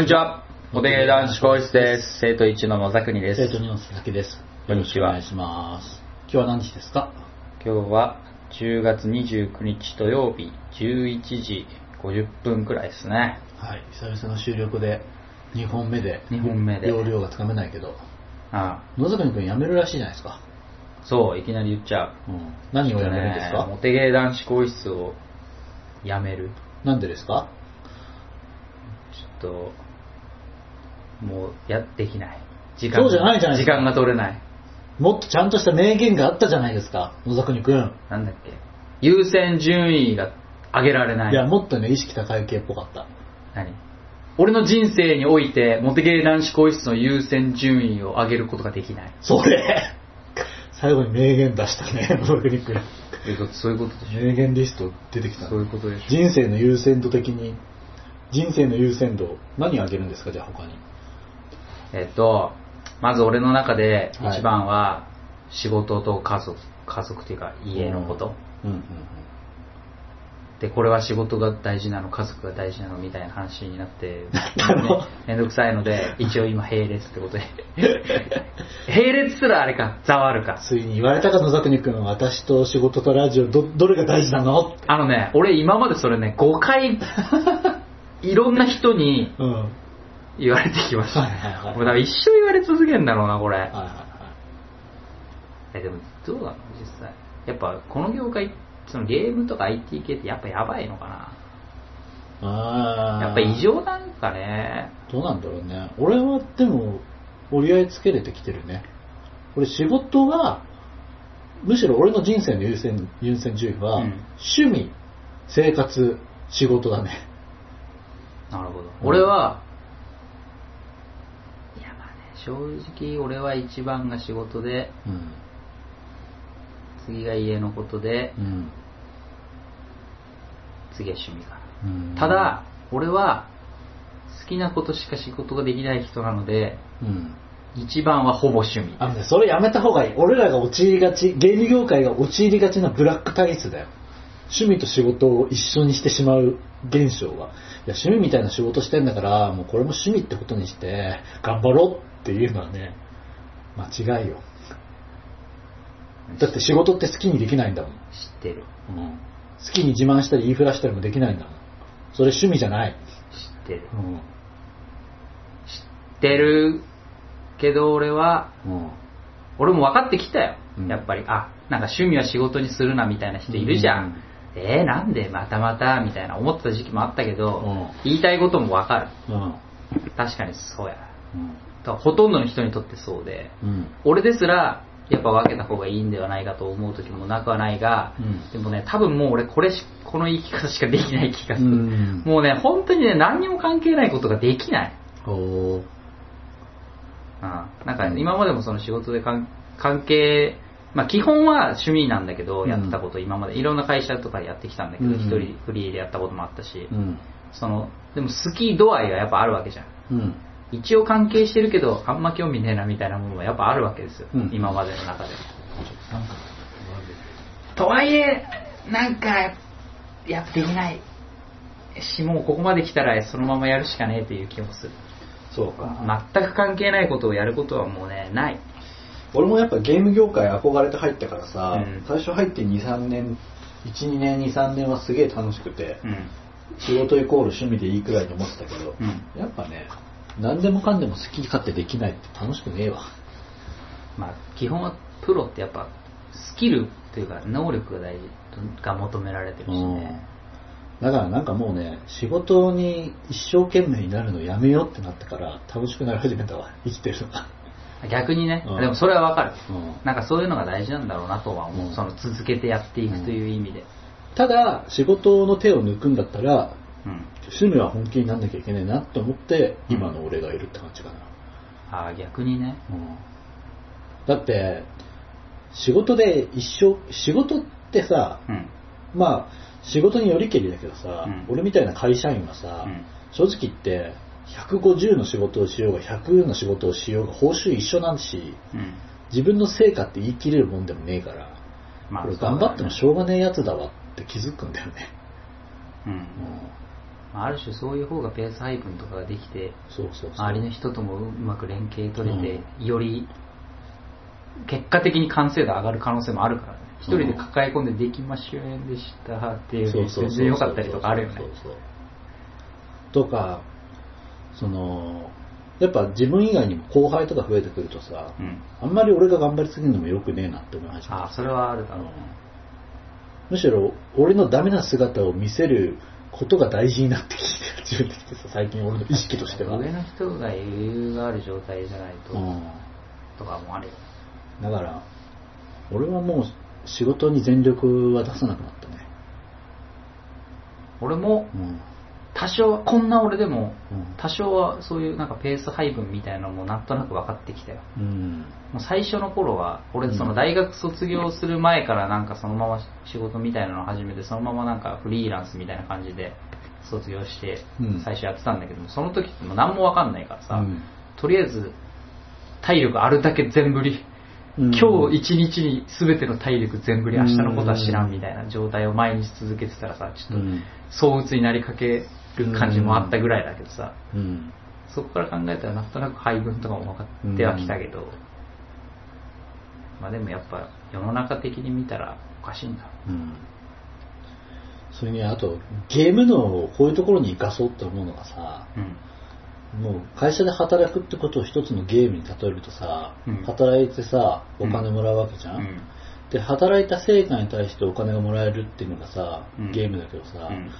こんにちは。お手芸男子講室です。生徒1の野沢国です。生徒2の佐々木です。こんにちはよろしくお願いします。今日は何日ですか？今日は10月29日土曜日11時50分くらいですね。はい、久々の収録で2本目で、二本目で容量がつかめないけど、あ野崎君辞めるらしいじゃないですか。あそう、いきなり言っちゃう。うん、何を辞めるんですか、ねお手芸男子講室をやめる。なんでですか？ちょっと、もう、やってきない。時間そうじゃないじゃないですか時間が取れない。もっとちゃんとした名言があったじゃないですか、野崎君。なんだっけ。優先順位が上げられない。いや、もっとね、意識高い系っぽかった。何？俺の人生において、モテゲー男子更衣室の優先順位を上げることができない。それ最後に名言出したね、野崎君。そういうことそういうことでし名言リスト出てきたょ。そういうことでしょ。人生の優先度的に、人生の優先度、何あげるんですか、じゃあ他に。えっと、まず俺の中ではい一番は、仕事と家族、家族っていうか家のこと。うんうんうん。で、これは仕事が大事なの、家族が大事なのみたいな話になって、だろうめんどくさいので、一応今並列ってことで。並列すらあれか、ざわるか。ついに言われたか野崎君私と仕事とラジオどどれが大事なの？あのね、俺今までそれね、5回、いろんな人にうんはい言われてきました。はいはいもうだから一生言われ続けんだろうな、これ。はいはえ、でもどうなの実際。やっぱこの業界、そのゲームとか IT 系ってやっぱやばいのかいあやっぱ異常なんかね。どうなんだろうね俺はでも折り合いつけれてきてるね俺仕事はむしろ俺の人生の優先優先順位は、うん趣味生活仕事だねなるほど。俺は、正直俺は一番が仕事で、うん次が家のことで、うん次は趣味かな。うんただ、俺は好きなことしか仕事ができない人なので、うん一番はほぼ趣味。あ、それやめた方がいい。俺らが陥りがち、ゲーム業界が陥りがちなブラック体質だよ。趣味と仕事を一緒にしてしまう現象は。いや、趣味みたいな仕事してんだから、もうこれも趣味ってことにして、頑張ろうっていうのはね、間違いよ。だって仕事って好きにできないんだもん。知ってる。うん好きに自慢したり言いふらしたりもできないんだもん。それ趣味じゃない。知ってる。うん。知ってるけど俺は、うん。俺も分かってきたよ。うんやっぱり、あ、なんか趣味は仕事にするなみたいな人いるじゃん。うんえー、なんでまたまたみたいな思ってた時期もあったけど、うん言いたいことも分かる。うん。確かにそうや。うん。だからほとんどの人にとってそうで、うん。俺ですら、やっぱ分けた方がいいんではないかと思う時もなくはないが、うんでもね、多分もう俺これし、この言い方しかできない気がする。うんもうね、本当にね、何にも関係ないことができない。おーうん。なんか今までもその仕事で関関係、まあ基本は趣味なんだけど、うんやってたこと今までいろんな会社とかでやってきたんだけど、うん一人フリーでやったこともあったし、うん。その、でも好き度合いがやっぱあるわけじゃん。うん。一応関係してるけど、あんま興味ねえなみたいなものもやっぱあるわけですよ。うん今までの中で。とはいえ、なんか、やっぱできない。し、もうここまで来たらそのままやるしかねえっていう気もする。そうか。全く関係ないことをやることはもうね、ない。俺もやっぱゲーム業界憧れて入ったからさ、うん最初入って2、3年、1、2年、2、3年はすげえ楽しくて、うん。仕事イコール趣味でいいくらいに思ってたけど、うんやっぱね、何でもかんでも好き勝手できないって楽しくねえわ。まあ、基本はプロってやっぱ、スキルっていうか、能力が大事が求められてるしね。だからなんかもうね、仕事に一生懸命になるのやめようってなってから楽しくなり始めたわ、生きてるのが。逆にね、うんでもそれはわかる。うんなんかそういうのが大事なんだろうなとは思う。うんその続けてやっていくという意味で。ただ、仕事の手を抜くんだったら、うん。趣味は本気になんなきゃいけないなって思って、今の俺がいるって感じかな。ああ、逆にね。だって、仕事で一生、仕事ってさ、うん。まあ、仕事によりけりだけどさ、うん俺みたいな会社員はさ、うん正直言って、150の仕事をしようが100の仕事をしようが報酬一緒なんし、うん。自分の成果って言い切れるもんでもねえから、まあ俺頑張ってもしょうがねえやつだわって気づくんだよね。うん。まあある種そういう方がペース配分とかができて。周りの人ともうまく連携取れて、より結果的に完成度上がる可能性もあるからね。一人で抱え込んでできましょんでしたっていうそうそうそう全然良かったりとかあるよねとか、その、やっぱ自分以外にも後輩とか増えてくるとさ、うん。あんまり俺が頑張りすぎるのもよくねえなって思い始めたああ、それはあるだろうね。むしろ俺のダメな姿を見せることが大事になってきて始めてきてさ最近俺の意識としては、上の人が余裕がある状態じゃないと、うん、とかもあるよ。ね。だから俺はもう仕事に全力は出さなくなったね。俺もうん多少は、こんな俺でも、うん。多少はそういうなんかペース配分みたいなのもなんとなく分かってきたよ。うん。もう最初の頃は、俺そのうん。大学卒業する前からなんかそのまま仕事みたいなのを始めて、そのままなんかフリーランスみたいな感じで卒業してうん、最初やってたんだけども、その時ってもう何も分かんないからさ、うん。とりあえず体力あるだけ全振り、うん。今日一日に全ての体力全振り、明日のことは知らんみたいな状態を毎日続けてたらさ、ちょっとうん。躁鬱になりかける感じもあったぐらいだけどさ、うん。そこから考えたらなんとなく配分とかも分かってはきたけど、まあでもやっぱ世の中的に見たらおかしいんだ。うん。それにあとゲームのこういうところに生かそうって思うのがさうん。もう会社で働くってことを一つのゲームに例えるとさ、うん。働いてさお金もらうわけじゃん、うん。で働いた成果に対してお金がもらえるっていうのがさ、うん。ゲームだけどさ、うん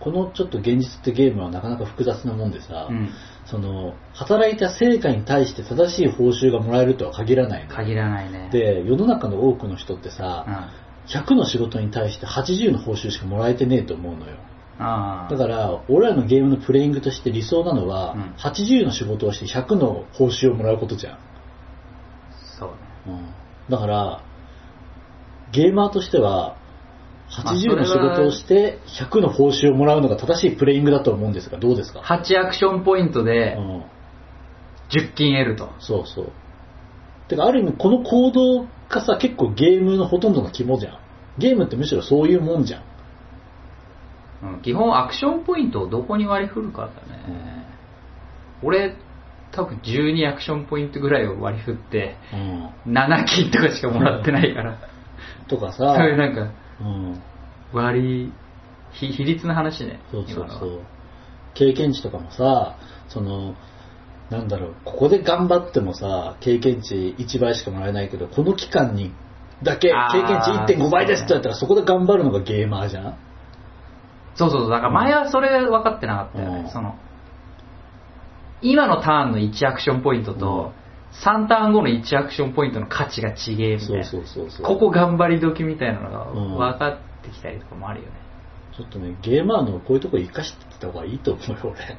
このちょっと現実ってゲームはなかなか複雑なもんでさ、うんその働いた成果に対して正しい報酬がもらえるとは限らないの限らないね。で世の中の多くの人ってさ、うん。100の仕事に対して80の報酬しかもらえてねえと思うのよ。だから俺らのゲームのプレイングとして理想なのは、うん80の仕事をして100の報酬をもらうことじゃんそうね。うんだから、ゲーマーとしては、まあ80の仕事をして100の報酬をもらうのが正しいプレイングだと思うんですが、どうですか？8アクションポイントでうん、10金得ると。そうそう。てか、ある意味この行動がさ、結構ゲームのほとんどの肝じゃん。ゲームってむしろそういうもんじゃん。うん、基本アクションポイントをどこに割り振るかだね。俺、多分12アクションポイントぐらいを割り振って、うん。7金とかしかもらってないから。とか そうさ、いうなんか、うん。割り、比比率の話ね。そうそう今のはそう。経験値とかもさ、その、なんだろう、ここで頑張ってもさ、経験値1倍しかもらえないけど、この期間にだけあー経験値1.5倍ですって言ったら、そこで頑張るのがゲーマーじゃんそうそうそう。だから前はそれ分かってなかったよね。うんその、今のターンの1アクションポイントと、3ターン後の1アクションポイントの価値が違えみたいな。そうそうそうそう。ここ頑張り時みたいなのがうん分かってきたりとかもあるよね。ちょっとね、ゲーマーのこういうとこ生かしていった方がいいと思うよ、俺。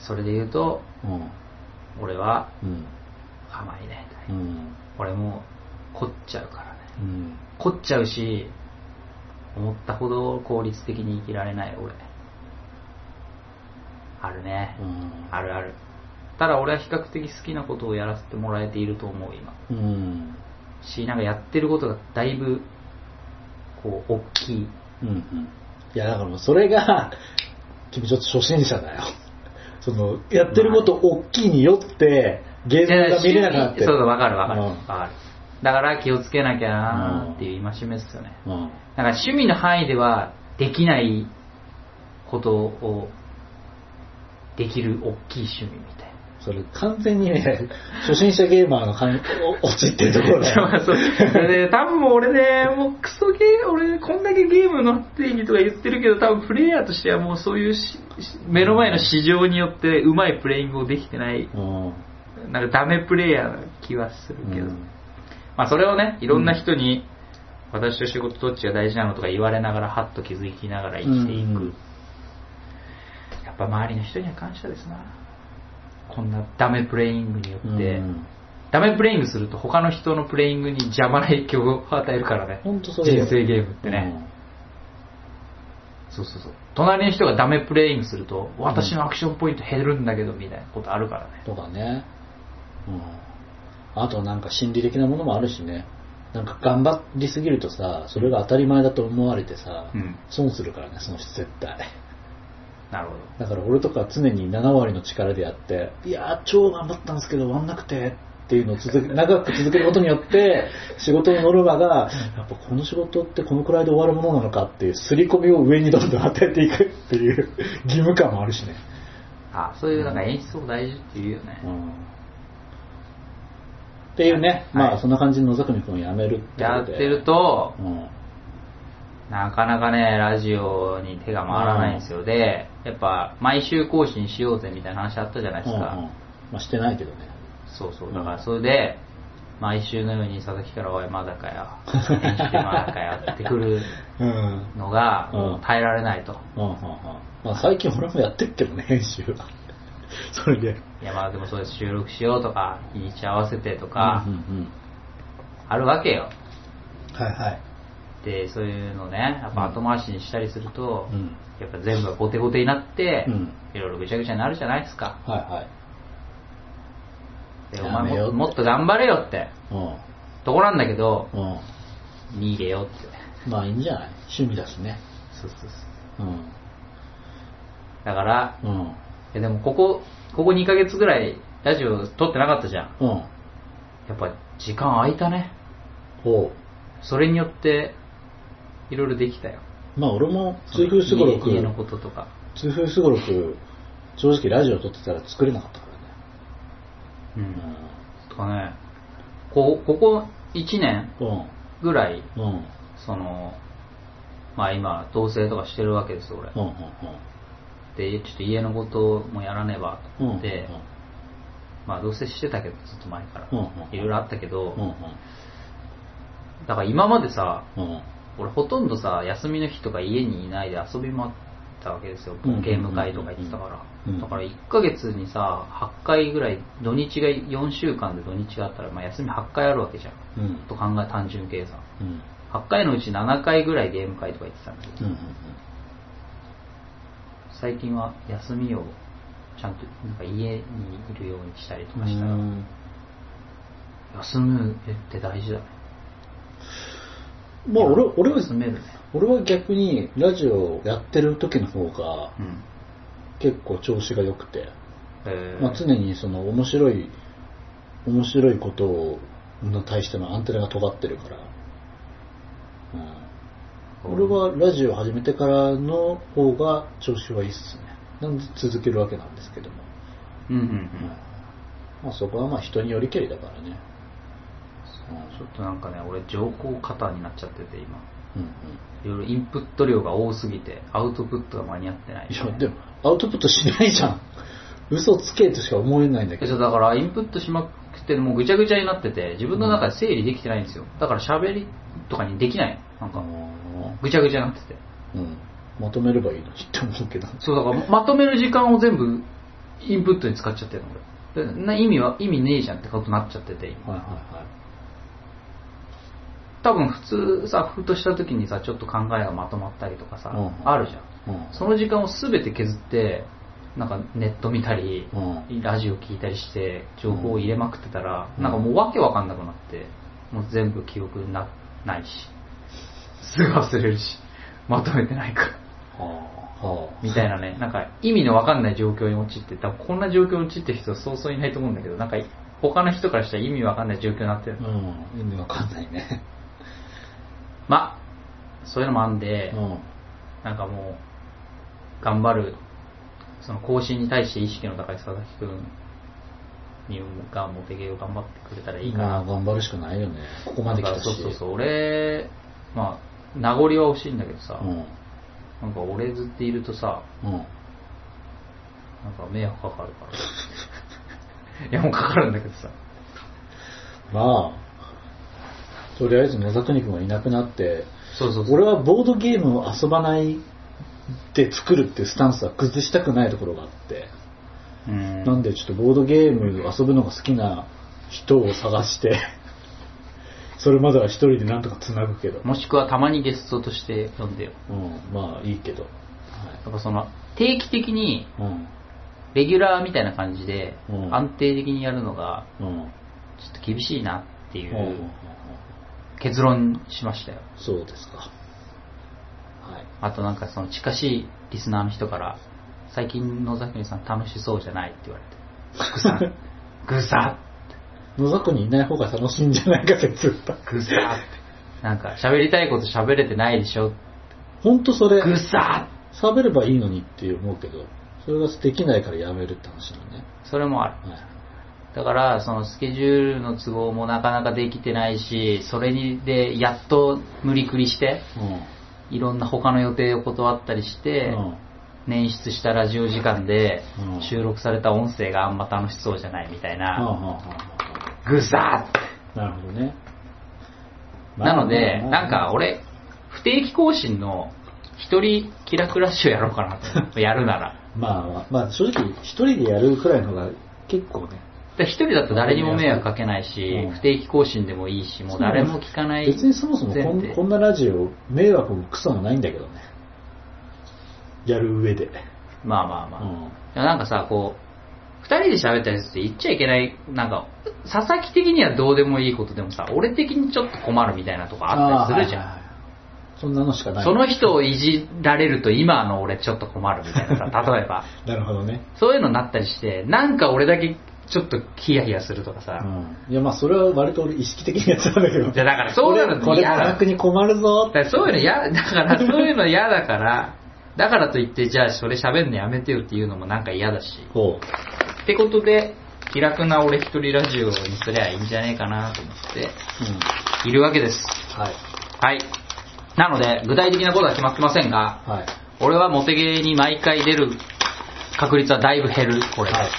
それで言うと、うん。うん。俺はうん。甘いね。うん。俺も凝っちゃうからね。うん。凝っちゃうし、思ったほど効率的に生きられない俺。あるね。うん。あるある。ただ俺は比較的好きなことをやらせてもらえていると思う今。うん。し、なんかやってることがだいぶ、こう、大きい。うんうん。いや、だからもうそれが、君ちょっと初心者だよ。その、やってること大きいによって、ゲームが見れなくなってる。そうそう、わかるわかる。うんわかる。だから気をつけなきゃなっていう戒めですよね。うん。なんか趣味の範囲ではできないことをできる大きい趣味みたいな。それ完全にね、初心者ゲーマーの感お陥ってるところだよ。そうで多分俺ね、もうクソゲー、俺こんだけゲームの定義とか言ってるけど、多分プレイヤーとしてはもうそういう目の前の市場によってうまいプレイングをできてない、うん。なんかダメプレイヤーな気はするけど。うんまあそれをね、いろんな人に、私と仕事どっちが大事なのとか言われながら、はっと気づきながら生きていく。うんやっぱ周りの人には感謝ですな。こんなダメプレイングによって、うんダメプレイングすると他の人のプレイングに邪魔な影響を与えるからね。人生ゲームってね。そうそうそう。隣の人がダメプレイングすると、私のアクションポイント減るんだけど、みたいなことあるからね。とかね。うん。あとなんか心理的なものもあるしね。なんか頑張りすぎるとさ、それが当たり前だと思われてさ、うん損するからね、その人絶対。なるほど。だから俺とかは常に7割の力でやって、いやー超頑張ったんですけど終わんなくてっていうのを続け、長く続けることによって、仕事のノルマが、やっぱこの仕事ってこのくらいで終わるものなのかっていう刷り込みを上にどんどん与えていくっていう義務感もあるしね。あ、そういうなんか演出も大事って言うよね。うん。っていうね、まはい。あそんな感じで野崎君を辞めるってやってる、と、うんなかなかね、ラジオに手が回らないんですよ。で、やっぱ、毎週更新しようぜみたいな話あったじゃないですか。うんうんまあしてないけどね。そうそう。だからそれで、毎週のように佐々木から、おい、まだかよ。編集まだかよってくるうん。のが、耐えられないと。うんうんうんまあ最近俺もやってるけどね、編集は。それで。いや、まあでもそうです。収録しようとか、日にち合わせてとかあるわけよ。うんはいはい。で、そういうのね、やっぱ後回しにしたりすると、うんやっぱ全部が後手後手になって、うんいろいろぐちゃぐちゃになるじゃないですか。はいはい。でお前ももっと頑張れよってうん。とこなんだけど、うん。2入れよって。まあいいんじゃない？趣味だしね。そうそうそう。うん。だから、うん。でもここ、ここ2ヶ月ぐらいラジオ撮ってなかったじゃん。うん。やっぱ時間空いたね。ほそれによって、いろいろできたよ。う。まあ俺も痛風すごろく、家家のこととか。痛風すごろく、正直ラジオ撮ってたら作れなかったからね。うん。とかね、こここ1年うん。ぐらい、うん。うん。その、まあ今、同棲とかしてるわけですよ、俺。うん。うん。で、ちょっと家のこともやらねばとうん。思って、まあ同棲してたけど、ずっと前から。うんうんいろいろあったけど、うん。だから今までさ、うん。うん。俺ほとんどさ、休みの日とか家にいないで遊び回ったわけですよ。うんゲーム会とか行ってたから。うんだから1ヶ月にさ、8回ぐらい、土日が4週間で土日があったら、まあ休み8回あるわけじゃん。うん。と考え単純計算。うん。8回のうち7回ぐらいゲーム会とか行ってたんだけど、うん。最近は休みをちゃんとなんか家にいるようにしたりとうかしたら、ん。休むって大事だね。まあ俺、俺は、ね。俺は逆にラジオやってる時の方がうん。結構調子が良くて、えーまあ、常にその面白い、面白いことをの対してのアンテナが尖ってるから、うん、俺はラジオ始めてからの方が調子はいいっすね。なんで続けるわけなんですけども。うんうんうん。うんまあ、そこはまあ人によりけりだからね。ちょっとなんかね、俺情報過多になっちゃってて今。いろいろインプット量が多すぎて、アウトプットが間に合ってない、いや、でも、アウトプットしないじゃん。嘘つけとしか思えないんだけえど。だからインプットしまくってもうぐちゃぐちゃになってて、自分の中で整理できてないんですよ。だから喋りとかにできない。なんか、ぐちゃぐちゃになってて。うん。まとめればいいのにって思うけど。そう、だからまとめる時間を全部インプットに使っちゃってるの俺。意味は、意味ねえじゃんってことになっちゃってて、今はいはいはい。多分普通さ、ふとした時にさ、ちょっと考えがまとまったりとかさ、うんあるじゃん。うんその時間を全て削って、なんかネット見たり、うんラジオ聞いたりして、情報を入れまくってたら、うんなんかもうわけわかんなくなって、もう全部記憶になないし、すぐ忘れるし、まとめてないから。みたいなね、なんか意味のわかんない状況に陥って、多分こんな状況に陥ってる人はそうそういないと思うんだけど、なんか他の人からしたら意味わかんない状況になってる。うん。意味わかんないね。まあ、そういうのもあんで、うん。なんかもう、頑張る、その更新に対して意識の高い佐々木くんにがモテゲーを頑張ってくれたらいいかまな。あ頑張るしかないよね。ここまで来たし。そうそうそう、俺、まあ、名残は欲しいんだけどさ、うん。なんか俺ずっといるとさ、うん。なんか迷惑かかるから。いや、もうかかるんだけどさ。まあ、とりあえず野崎君がいなくなって、そうそう。俺はボードゲームを遊ばないで作るっていうスタンスは崩したくないところがあって、うんなんでちょっとボードゲーム遊ぶのが好きな人を探して、それまでは一人でなんとか繋ぐけど。もしくはたまにゲストとして呼んでよ。うん、まあいいけど。はやっぱその、定期的に、い。うん。レギュラーみたいな感じでう、ん安定的にやるのが、うん。ちょっと厳しいなっていう。うん結論しましたよ。そうですか。はい。あとなんかその近しいリスナーの人から、最近野崎さん楽しそうじゃないって言われて。ぐさっ、ぐさ野里にいない方が楽しいんじゃないか説だ。っ、ぐさって。なんか喋りたいこと喋れてないでしょ。ほんとそれ、ぐさっ喋ればいいのにって思うけど、それができないからやめるって話だね。それもある。はい。だから、そのスケジュールの都合もなかなかできてないし、それにでやっと無理くりして、いろんな他の予定を断ったりして、うん。捻出したラジオ時間でうん収録された音声があんま楽しそうじゃないみたいな、はぐさって。あなるほどね。なので、まあなんか、俺、不定期更新の一人気楽ラッシュやろうかなと。やるなら。ま あまあ、まあ正直一人でやるくらいのが結構ね。で一人だと誰にも迷惑かけないしうん、不定期更新でもいいし、もう誰も聞かない。別にそもそもこんこんなラジオ迷惑もクソもないんだけどね。やる上で。まあまあまあ。うん。いやなんかさ、こう、二人で喋ったやつって言っちゃいけない、なんか、佐々木的にはどうでもいいことでもさ、俺的にちょっと困るみたいなとこあったりするじゃん。はいはいそんなのしかない。その人をいじられると今の俺ちょっと困るみたいなさ、例えば。なるほどね。そういうのになったりして、なんか俺だけちょっとヒヤヒヤするとかさ。うん。いやまあそれは割と俺意識的にやってたんだけど。じゃあだからそういうのこれ、これ嫌だ逆に困るぞだからそういうの嫌、だからそういうの嫌だから、だからといって、じゃあそれ喋るのやめてよっていうのもなんか嫌だし。ほってことで、気楽な俺一人ラジオにすりゃいいんじゃねえかなと思って、う。うん。いるわけです。はい。はい。なので、具体的なことは決まってませんが、はい。俺はモテゲーに毎回出る確率はだいぶ減る、これで。はい。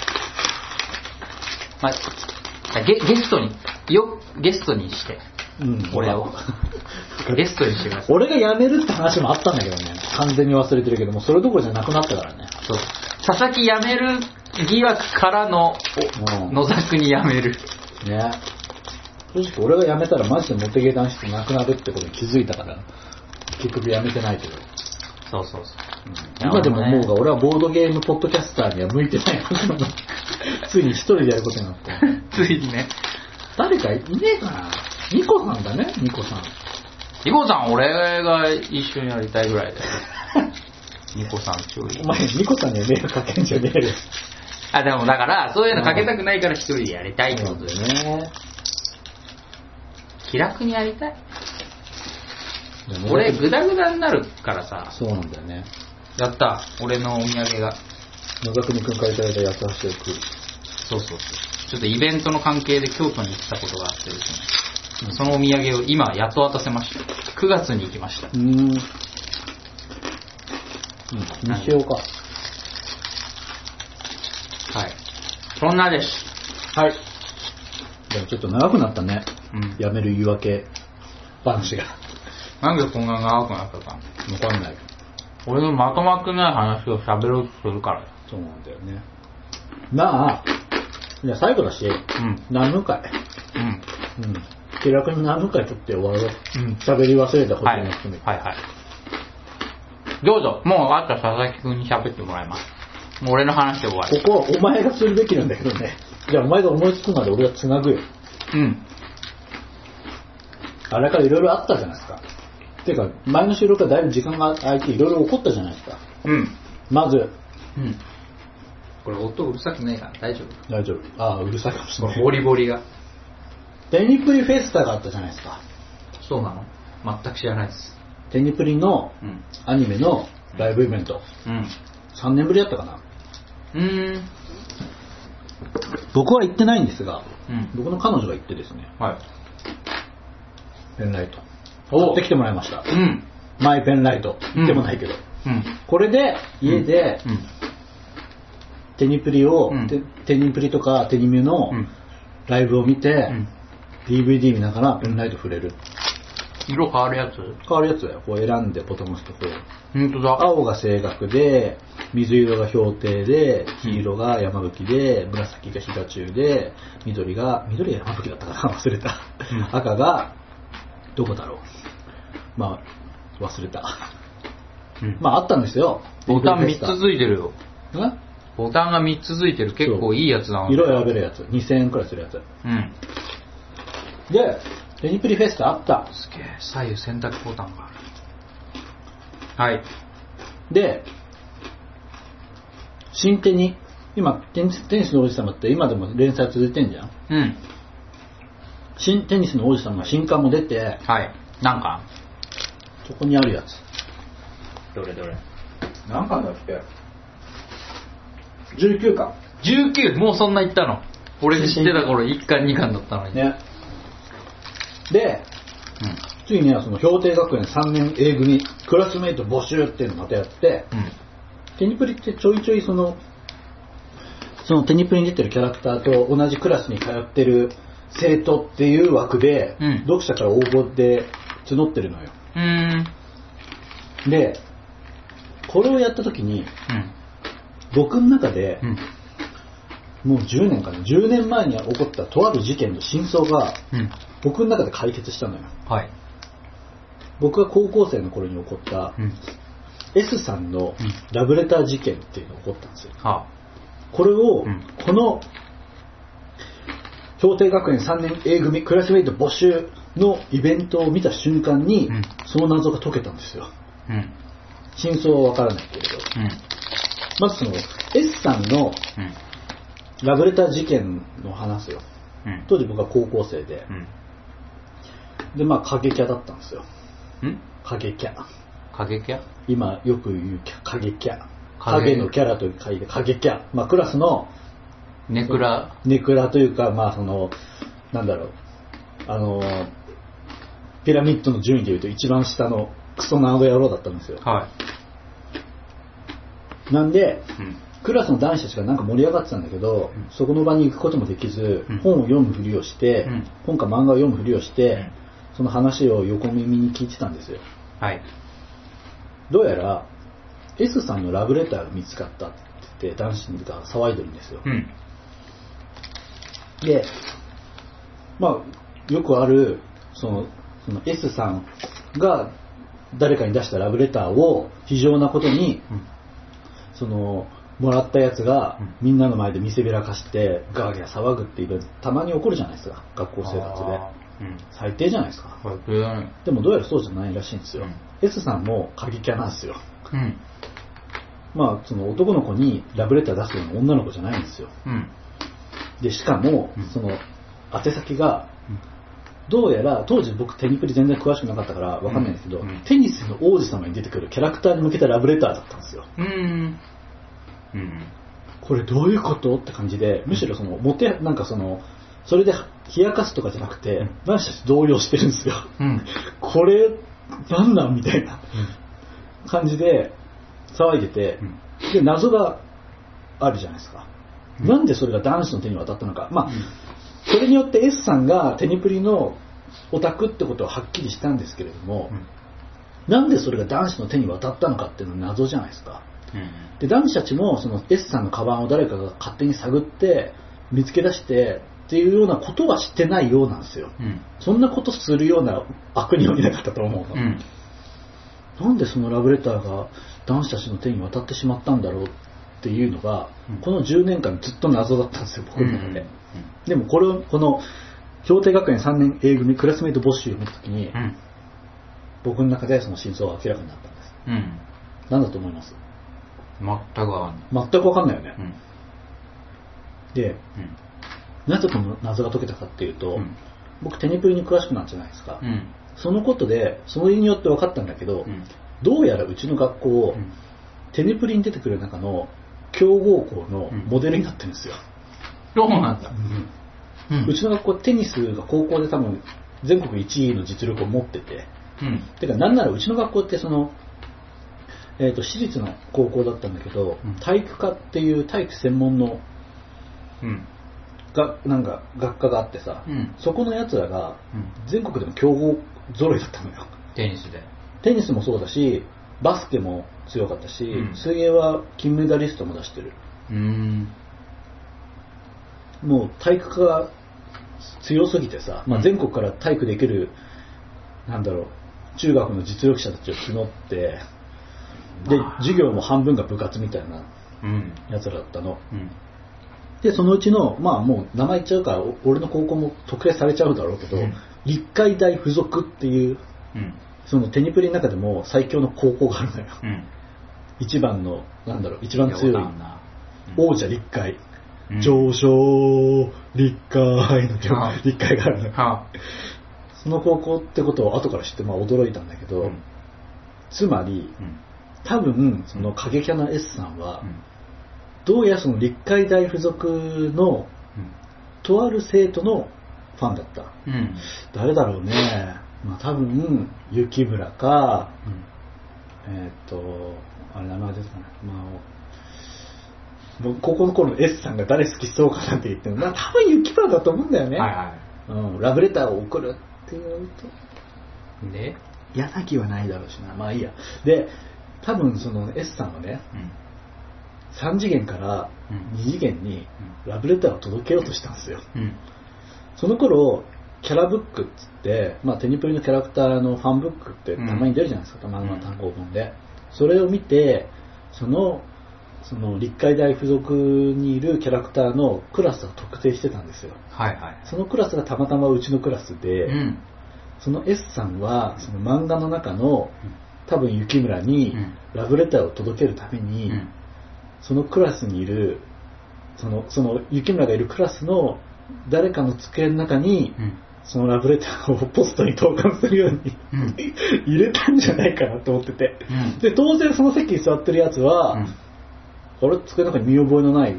まあ、ゲゲストに、よ、ゲストにして、うん。俺を。ゲストにしてください。俺が辞めるって話もあったんだけどね。完全に忘れてるけども、それどころじゃなくなったからね。そう。佐々木辞める疑惑からの、うんお野沢に辞める。ね。正直俺が辞めたらマジでモテゲー男子ってなくなるってことに気づいたから、結局辞めてないけど。そうそうそう。今でも思うが、俺はボードゲームポッドキャスターには向いてない ついに一人でやることになって。ついにね。誰かいねえかなニコさんだね、ニコさん。ニコさん、俺が一緒にやりたいぐらいだよ。ニコさん注意お。前、ニコさんには迷惑かけんじゃねえよ。あ、でもだから、そういうのかけたくないから一人でやりたいってことでね。気楽にやりたい。俺、グダグダになるからさ、そうなんだよね。やった。俺のお土産が。野田国君からいただいた八つ橋を食う。そうそうそう。ちょっとイベントの関係で京都に行ったことがあってですね。うんそのお土産を今、やっと渡せました。9月に行きましたう。ーん。うん、にしようか。はい。そんなです。はい。でもちょっと長くなったね。うん。辞める言い訳話が。なんでこんな長くなったか。わかんない。俺のまとまってない話を喋ろうとするから。そうなんだよね。まあ、じゃあ最後だし、うん。何分回。うん。うん。気楽に何分回撮って終わろう。うん喋り忘れたことはい。はいも含めて。はい。どうぞ。もうあとは佐々木くんに喋ってもらいます。もう俺の話で終わり。ここはお前がするべきなんだけどね。じゃあお前が思いつくまで俺が繋ぐよ。うん。あれからいろいろあったじゃないですか。ていうか、前の収録はだいぶ時間が空いていろいろ起こったじゃないですか。うん。まず、うん。これ音うるさくないから大丈夫。大丈夫。ああ、うるさいかもしれない。ボリボリが。テニプリフェスタがあったじゃないですか。そうなの？全く知らないです。テニプリのうん。アニメのライブイベント。うん。3年ぶりだったかな。うーん。僕は行ってないんですが、うん。僕の彼女が行ってですね、はい。ペンライト。お買ってきてもらいました。うん。マイペンライト。行ってもないけど。うん。これで、家でう、ん。テニプリを、うんテテニプリとかテニミュのうん。ライブを見て、うん DVD 見ながらペンライト触れる。色変わるやつ？変わるやつだよ。こう選んでボタン押すとこう。ほんとだ。青が声楽で、水色が氷定で、黄色が山吹で、紫が日が中で、緑が、緑が山吹だったかな？忘れた。うん赤が、どこだろう？まあ、忘れた。うんまああったんですよ。ボタン3つ付いてるよ。んボタンが3つ付いてる。結構いいやつだな。色選べるやつ。2000円くらいするやつ。うん。で、テニプリフェスタあった。すげえ、左右選択ボタンがある。はい。で、新テニ、今テニス、テニスの王子様って今でも連載続いてんじゃん？うん。新テニスの王子様が新刊も出て、はい。なんか、そこにあるやつ。どれどれ？何巻だっけ ?19 巻。19! もうそんな言ったの？俺知ってた頃1巻2巻だったのに。ね。で、うん。ついにはその氷定学園3年 A 組クラスメイト募集っていうのをまたやって、うん。テニプリってちょいちょいその、そのテニプリに出てるキャラクターと同じクラスに通ってる生徒っていう枠で、うん読者から応募で募ってるのよ。で、これをやった時に、うん。僕の中でう、ん。もう10年かな、10年前に起こったとある事件の真相が、うん。僕の中で解決したのよ。はい。僕が高校生の頃に起こった、うん。S さんのうんラブレター事件っていうのが起こったんですよ。はこれを、うんこの、氷定学園3年 A 組クラスメイト募集のイベントを見た瞬間に、うんその謎が解けたんですよ。うん。真相はわからないけれど。うん。まずその、S さんのうん。ラブレター事件の話よ。うん。当時僕は高校生でう、ん。で、まあ、影キャだったんですよ。ん？影キャ。影キャ今よく言うキャ影キャ。影影のキャラと書いて影キャ。まあ、クラスのネクラ。ネクラというか、まあその、なんだろう、あの、ピラミッドの順位でいうと一番下のクソナード野郎だったんですよ。はい。なんで、うん。クラスの男子たちがなんか盛り上がってたんだけど、うんそこの場に行くこともできず、うん本を読むふりをして、うん本か漫画を読むふりをして、うんその話を横耳に聞いてたんですよ。はい。どうやら、S さんのラブレターが見つかったって言って男子が騒いでるんですよ。うん。で、まあ、よくある、その、その S さんが誰かに出したラブレターを非常なことに、うん。その、もらったやつがうんみんなの前で見せびらかしてガーギャー騒ぐっていうたまに起こるじゃないですか、学校生活で。うん。最低じゃないですか。でもどうやらそうじゃないらしいんですよ。うん S さんも過激キャなんですよ。うん。まあ、その男の子にラブレター出すような女の子じゃないんですよ。うん。で、しかもうん、その、宛先が、うんどうやら、当時僕テニプリ全然詳しくなかったからわかんないんですけど、うんうんテニスの王子様に出てくるキャラクターに向けたラブレターだったんですよ。うん。うん。これどういうこと？って感じで、むしろその、モテ、なんかその、それで冷やかすとかじゃなくてうん、男子たち動揺してるんですよ。うん。これ、なんなん？みたいな感じで騒いでて、で、謎があるじゃないですか。うんなんでそれが男子の手に渡ったのか。まあ、うんそれによって S さんがテニプリのオタクってことははっきりしたんですけれども、なんでそれが男子の手に渡ったのかっていうのは謎じゃないですか。うん。で、男子たちもその S さんのカバンを誰かが勝手に探って見つけ出してっていうようなことはしてないようなんですよ。うん。そんなことするような悪人はいなかったと思うの。うん。なんでそのラブレターが男子たちの手に渡ってしまったんだろうっていうのが、うんこの10年間ずっと謎だったんですよ、僕の中で。うんでもこれを、この、氷定学園3年 A 組クラスメイト募集を見たときに、うん。僕の中でその真相が明らかになったんです。うん。何だと思います？全くわかんない。全くわかんないよね。うん。で、なぜこの謎が解けたかっていうと、うん僕テニプリに詳しくなるじゃないですか。うん。そのことで、その理由によって分かったんだけど、うん。どうやらうちの学校テニプリに出てくる中の強豪校のモデルになってるんですよ。そうなんだ。うちの学校テニスが高校で多分全国1位の実力を持ってて、うん。てかなんならうちの学校ってその、えー、と私立の高校だったんだけど、うん体育科っていう体育専門のうん。がなんか学科があってさ、うんそこのやつらがうん。全国でも強豪揃いだったのよ。テニスで。テニスもそうだし、バスケも強かったし、うん水泳は金メダリストも出してる。うーん。もう体育科が強すぎてさ、まあ、うん全国から体育できる、なんだろう、中学の実力者たちを募って、でまあ、授業も半分が部活みたいなうん。やつらだったの。うん。で、そのうちの、まあもう名前言っちゃうから、お俺の高校も特定されちゃうだろうけど、うん立海大附属っていう、うん。そのテニプリの中でも最強の高校があるのよ。うん。一番の、なんだろう、一番強い王者立海。うん上昇立海のはあ立海があるのよ。はその高校ってことを後から知ってまあ驚いたんだけど、うんつまり、うん。多分、その過激派な S さんは、うんどうやらその立海大附属のとある生徒のファンだった。うん。誰だろうね。まあ多分、雪村か、えーっ、と、あれ名前ですかね。まあ、もう高校の頃の S さんが誰好きそうかなって言っても、まあ多分雪村だと思うんだよね。はいはうん、ラブレターを送るって言われると、い。で、矢崎はないだろうしな。まあいいや。で、多分その S さんはね、うん。3次元からうん2次元にラブレターを届けようとしたんですよ。うん。その頃、キャラブックっつって、まあ、テニプリのキャラクターのファンブックってたまに出るじゃないですか、たまには単行本で。それを見て、その、その立海大附属にいるキャラクターのクラスを特定してたんですよ。はいはい。そのクラスがたまたまうちのクラスで、うん。その S さんは、その漫画の中の、多分雪村にうんラブレターを届けるために、うん。そのクラスにいる、その、その雪村がいるクラスの誰かの机の中に、うん。そのラブレターをポストに投函するように、うん 入れたんじゃないかなと思ってて。うんで、当然その席に座ってるやつは、うんあれ、机の中に見覚えのない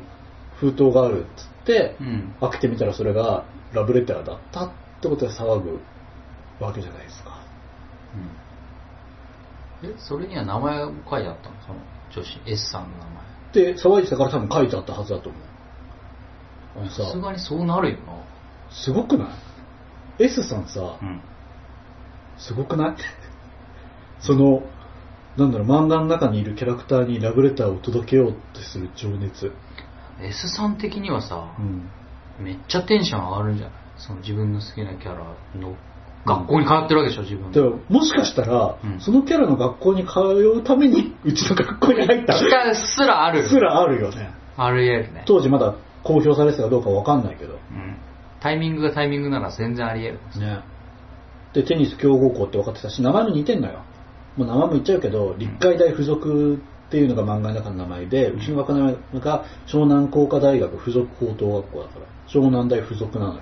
封筒があるっつって、うん。開けてみたらそれがラブレターだったってことで騒ぐわけじゃないですか。え、それには名前が書いてあったの？その女子、S さんの名前。で、騒いでたから多分書いてあったはずだと思う。さすがにそうなるよな。すごくない ?S さんさ、うん。すごくない？その、なんだろう、漫画の中にいるキャラクターにラブレターを届けようとする情熱。S さん的にはさう、ん。めっちゃテンション上がるんじゃない？その自分の好きなキャラの学校に通ってるわけでしょ、自分だからもしかしたら、うんそのキャラの学校に通うために、うちの学校に入った期待すらある。すらあるよね。あり得るね。当時まだ公表されてたかどうかわかんないけど。うん。タイミングがタイミングなら全然あり得る。ね。で、テニス強豪校って分かってたし、名前も似てんのよ。もう名前も言っちゃうけど、立海大附属っていうのが漫画の中の名前で、うちの学校の名前が湘南工科大学附属高等学校だから、湘南大附属なのよ。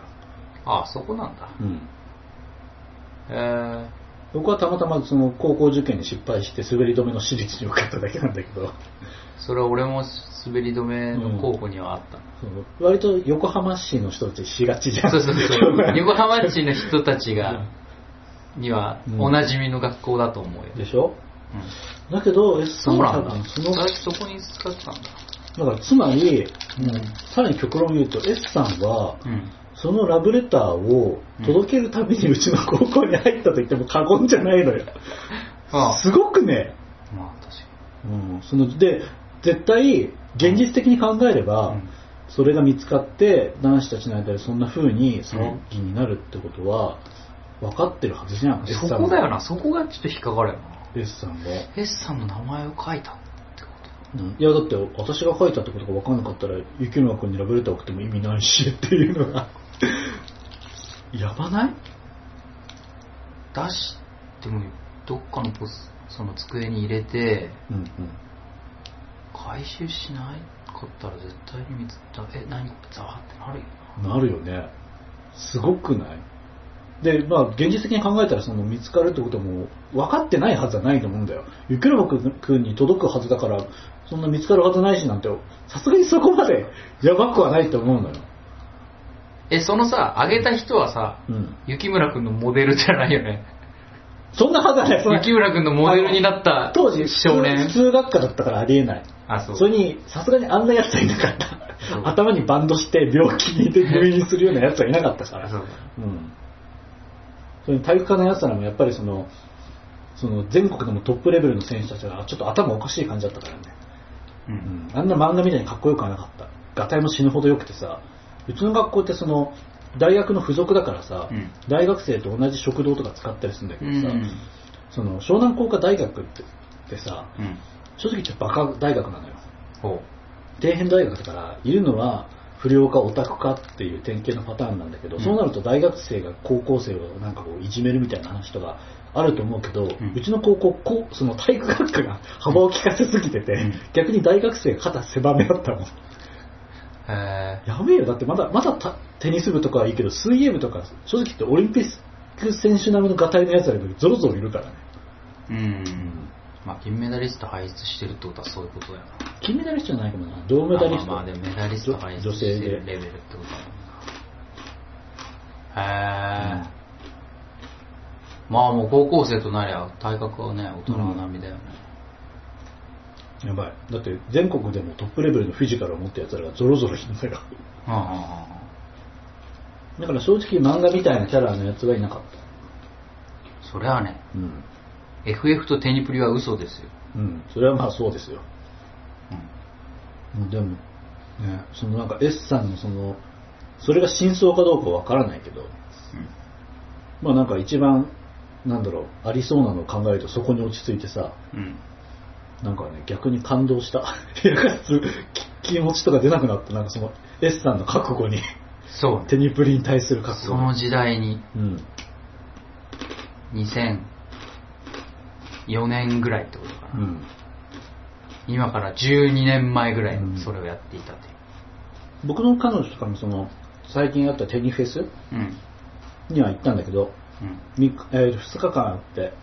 ああ、そこなんだ。うん。え僕はたまたまその高校受験に失敗して滑り止めの私立に受かっただけなんだけど、ー、それは俺も滑り止めの候補にはあった。そう割と横浜市の人たちしがちじゃん。そうそうそう。横浜市の人たちが、にはうん。おなじみの学校だと思うよ。でしょ？うん。だけど、S さそんは多。分その、最初そこに使ってたんだ。だからつまり、うん。さらに極論言うと、S さんは、うん。そのラブレターを届けるためにうちの高校に入ったと言っても過言じゃないのよ。ああ。すごくね、まあ確かうん、そので、絶対、現実的に考えれば、うん。それが見つかって、男子たちの間でそんな風に騒ぎになるってことは、分かってるはずじゃん、そこだよな、そこがちょっと引っかかるよな。S さんが。S さんの名前を書いたってこうんいや、だって私が書いたってことが分かんなかったら、雪村君にラブレター送っても意味ないしっていうのが、やばない？と。出しても、どっかのポス、その机に入れて、うんうん。回収しない？かったら絶対に見つかった。え、何？ってなるよな。なるよね。すごくない？で、まあ、現実的に考えたら、その見つかるってことも分かってないはずはないと思うんだよ。雪村君に届くはずだから、そんな見つかるはずないしなんて、さすがにそこまで やばくはないと思うのよ。え、そのさ、あげた人はさ、うん。雪村くんのモデルじゃないよね。そんなはずはない。雪村くんのモデルになった当時、少年普。通学科だったからありえない。あ、そう。それに、さすがにあんな奴はいなかった。頭にバンドして病気に入院するような奴はいなかったから。あそううん。それに体育科の奴らもやっぱりその、その全国でもトップレベルの選手たちがちょっと頭おかしい感じだったからね。う。うんん。あんな漫画みたいにかっこよくはなかった。ガタイも死ぬほど良くてさ、うちの学校ってその、大学の付属だからさ、うん大学生と同じ食堂とか使ったりするんだけうどさ、ん。その湘南工科大学ってってさ、うん。正直言ってバカ大学なのよ。ほ底辺大学だから、いるのは、不良かオタクかっていう典型のパターンなんだけど、うん。そうなると大学生が高校生をなんかこういじめるみたいな話とかあると思うけど、うん。ちの高校こうその体育学科が幅を利かせすぎてて、うん。逆に大学生が肩狭めだったもん。へやべえよ。だってまだまだたテニス部とかはいいけど水泳部とか正直言ってオリンピック選手並みのガタイのやつらよりゾロゾロいるからね。え。うん。まあ、金メダリスト輩出してるってことはそういうことだよな。金メダリストじゃないかもな。銅メダリスト。まあまあ、でもメダリスト輩出してるレベルってことだもんな。へえ。まあもう高校生となりゃ体格はね、大人並みだよね。やばい。だって全国でもトップレベルのフィジカルを持ったやつらがゾロゾロいるのよはあはあはあだから正直漫画みたいなキャラのやつはいなかっそれはね、たうん、FF とテニプリは嘘ですよ。うん、それはまあそうですよ。うん。うんでもねそのなんか S さんのそのそれが真相かどうかわからないけどまあなんか一番なんだろうありそうなのを考えるとそこに落ち着いてさうん。うん。なんかね逆に感動した。気持ちとか出なくなった。なんかその S さんの覚悟に。そう。ね。テニプリに対する覚悟。その時代に。うん2004年ぐらいってことかな。うん今から12年前ぐらいにそれをやっていたという。僕の彼女とかもその最近あったテニフェスうん。には行ったんだけど、うん。みえー2日間あって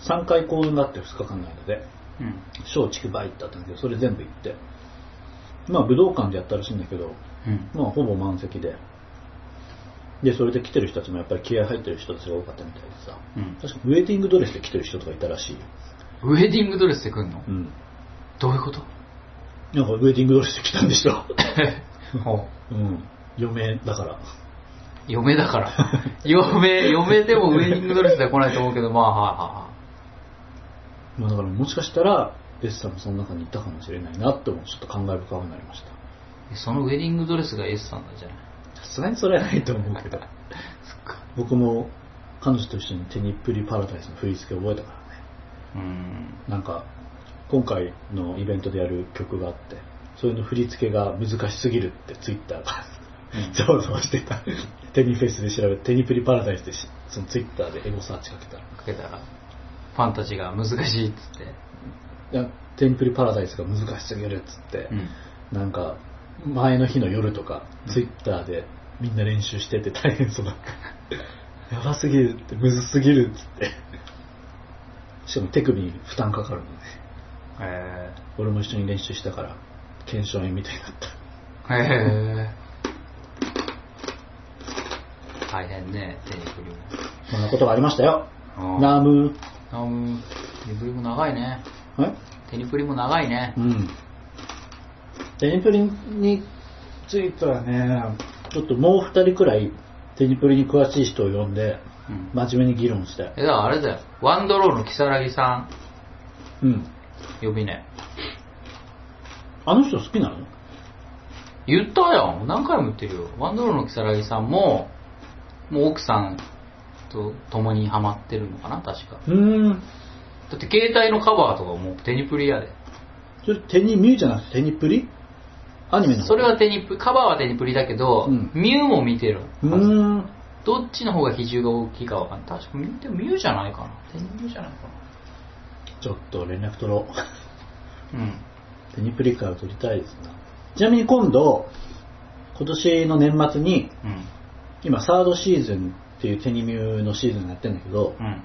3回公演があって2日間の間でうん。小竹梅ってあったんだけどそれ全部行ってまあ武道館でやったらしいんだけどうん。まあほぼ満席ででそれで来てる人たちもやっぱり気合入ってる人たちが多かったみたいでさ。うん。確かウェディングドレスで来てる人とかいたらしいよ。ウェディングドレスで来んの？うん。どういうこと？なんかウェディングドレスで来たんでしょ。ほう。ん。嫁だから。う嫁だから。嫁、嫁でもウェディングドレスでは来ないと思うけど、まあ、はいはまあだからもしかしたら S さんもその中にいたかもしれないなって思うちょっと感慨深くなりました。そのウェディングドレスが S さんなんじゃない？さすがにそれはないと思うけど。僕も彼女と一緒にテニプリパラダイスの振り付け覚えたからねうん。なんか今回のイベントでやる曲があってそれの振り付けが難しすぎるってツイッターがうんざわざわしてたテニフェスで調べてテニプリパラダイスでしそのツイッターでエゴサーチかけたらかけたら、ファンたちが難しいっつって。いやテニプリパラダイスが難しすぎるっつって、うん。なんか前の日の夜とかツイッターでみんな練習してて大変そうだったやばすぎるってむずすぎるっつって。しかも手首に負担かかるのねえ俺も一緒に練習したから検証炎みたいになった。ー、へー。大変ね、テニプリも。そんなことがありましたよ。うん。ナーム。あうんテニプリも長いね。はいテニプリも長いね。う。ん。テニプリについてはねちょっともう二人くらいテニプリに詳しい人を呼んでうん。真面目に議論してえ、だからあれだよ。ワンドローの木更木さうんん、呼びね。あの人好きなの？言ったよ。何回も言ってるよ。ワンドローの木更木さんも、もう奥さんと共にハマってるのかな、確か。うーんだって携帯のカバーとかもうテニプリやで。それテニミューじゃなくてテニプリ？アニメの方それはテニプ、カバーはテニプリだけど、うんミュウも見てる。うーんどっちの方が比重が大きいかわかんない。確かミュウでもミュウじゃないかな。テニミュウじゃないかちょっと連絡取ろうな。うん。テニプリから取りたいですなちなみに今度今年の年末にうん。今サードシーズンっていうテニミューのシーズンやってるんだけどうん。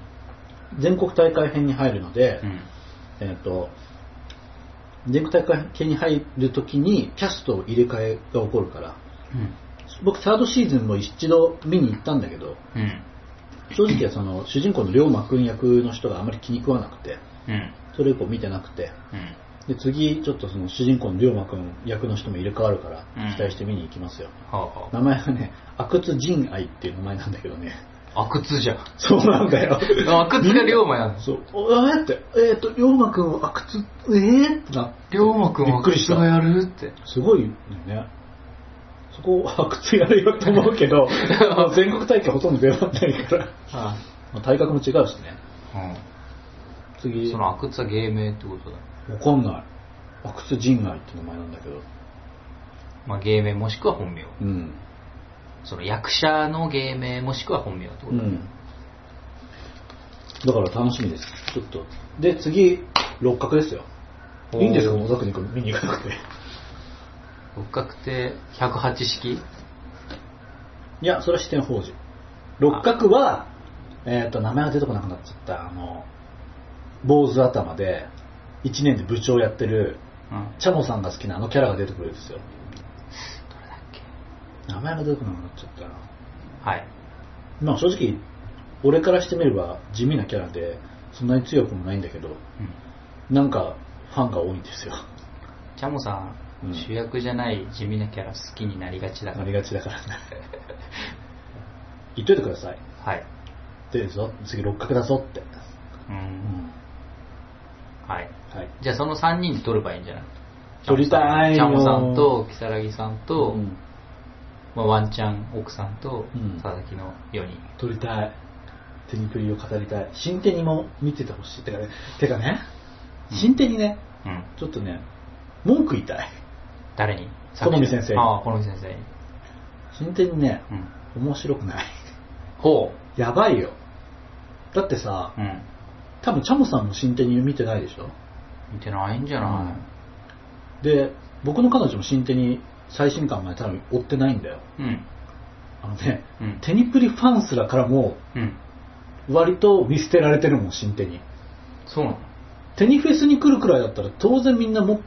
全国大会編に入るので、うん。えっ、と全国大会編に入るときにキャストを入れ替えが起こるからうん。僕サードシーズンも一度見に行ったんだけどうん。正直はその主人公の龍馬くん役の人があまり気に食わなくてうん。それ以降見てなくてうん。で次ちょっとその主人公の龍馬くん役の人も入れ替わるからうん期待して見に行きますよ、名前がね阿久津仁愛っていう名前なんだけどねあ。阿久津じゃん。そうなんだよ阿久津が龍馬やんの。そうおえーってえっ、と龍馬くんを阿久津えーってな龍馬くんは阿久びっくりした津がやるって。すごいよねそこ阿久津やるよと思うけど 全国大会ほとんど出番ないから、はまあ、体格も違うしねい。うん。次その阿久津は芸名ってことだ。わかんない阿久津仁愛って名前なんだけどまあ、芸名もしくは本名。うん。その役者の芸名もしくは本名ってこと、うん。だから楽しみです。ちょっと。で、次、六角ですよ。いいんですか野崎に見に行かなくて。六角って108式？いや、それは四天王寺。六角は、えっ、と、名前が出てこなくなっちゃった、あの、坊主頭で、一年で部長やってる、うん。チャモさんが好きなあのキャラが出てくるんですよ。名前が出てこなくなっちゃったな。はい。まあ正直、俺からしてみれば地味なキャラで、そんなに強くもないんだけど、うん。なんかファンが多いんですよ。チャモさん、うん主役じゃない地味なキャラ好きになりがちだかなら。りがちだからね。言っといてください。はい。でぞ、次六角だぞって。う。うんん。はい。はい。じゃあその3人で撮ればいいんじゃない？撮りたいよチャモさんと、木更木さんと、うんまあ、ワンちゃん奥さんとうん佐々木の4人。撮りたい。テニプリを語りたい。新手にも見ててほしい。てかね、てかね、うん新手にね、うん。ちょっとね、文句言いたい。誰に？好み先生にああ、好み先生に。新手にね、うん。面白くない。ほやばいよ。だってさ、う。うん。多分チャモさんも新手に見てないでしょ？見てないんじゃなで、僕の彼女も新手に最新刊まで多分追ってないんだよ。いうん。あのね、うんテニプリファンスらからもうん。割と見捨てられてるもん、新手に。そうなの？テニフェスに来るくらいだったら当然みんなも、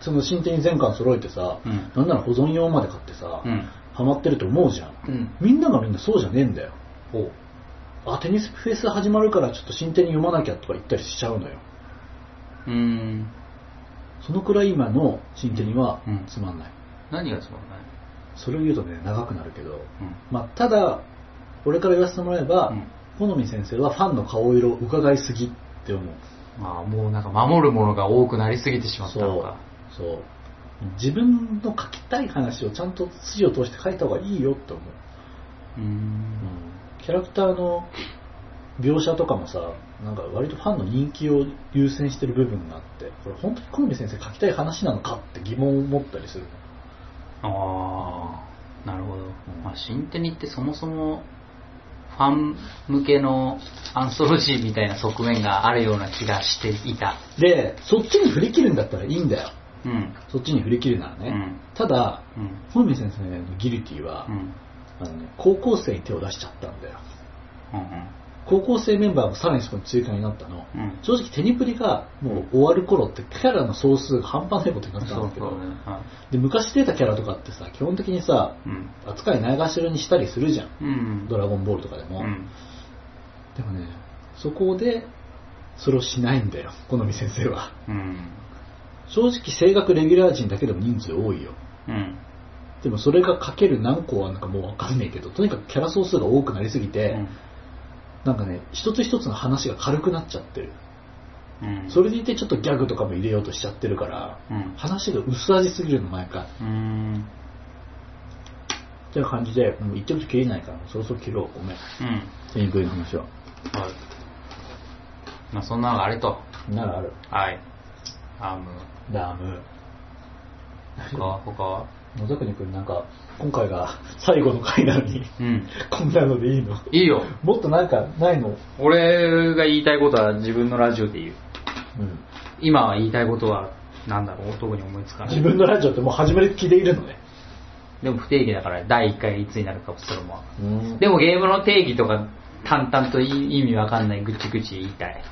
その新手に全巻揃えてさ、うんなんなら保存用まで買ってさ、うん。ハマってると思うじゃん。うん。みんながみんなそうじゃねえんだよ。ほう。あ、テニスフェス始まるからちょっと新手に読まなきゃとか言ったりしちゃうのよ。うーん。そのくらい今の新手にはうんつまんない。何がつまんないそれを言うとね、長くなるけど、うん。まあ、ただ、俺から言わせてもらえば、うん好み先生はファンの顔色を伺いすぎって思う。まあもうなんか守るものが多くなりすぎてしまったのか。そう。そう。自分の書きたい話をちゃんと筋を通して書いた方がいいよって思う。うんんキャラクターの描写とかもさ、なんか割とファンの人気を優先してる部分があって、これ本当に好み先生書きたい話なのかって疑問を持ったりする。ああ、なるほど。んまあ新手にってそもそもファン向けのアンソロジーみたいな側面があるような気がしていた。で、そっちに振り切るんだったらいいんだよ。うん。そっちに振り切るならね。うんただ、うん。本見先生のギルティは、うん。あのね、高校生に手を出しちゃったんだよ。うん。高校生メンバーもさらにそこに追加になったの。うん。正直テニプリがもう終わる頃ってキャラの総数が半端ないことになったんそうだけど、ね。はで昔出たキャラとかってさ、基本的にさ、い。うん。扱いないがしろにしたりするじゃん。うん。ドラゴンボールとかでも。うん。でもね、そこで、それをしないんだよ、好み先生は。うん。正直声楽レギュラー陣だけでも人数多いよ。うん。でもそれがかける何個あるのかもうわかんないけど、とにかくキャラ総数が多くなりすぎて、なんかね、一つ一つの話が軽くなっちゃってる。うん。それでいてちょっとギャグとかも入れようとしちゃってるから、うん。話が薄味すぎるの毎回。うん。っていう感じで、もう言ってると切れないから、そろそろ切ろう。ごめん。うん。テニプリの話は。はい。まあそんなのがあれと。ならある。はい。アーム。ラーム。他他は？野崎くんなんか、今回が最後の回なのに、うん。こんなのでいいの？いいよ。もっとなんかないの？俺が言いたいことは自分のラジオで言う。うん。今は言いたいことはなんだろう？特に思いつかない。自分のラジオってもう始める気でいるのね。でも不定期だから第1回いつになるかそれも。うんでもゲームの定義とか淡々と意味わかんないぐちぐち言いたい。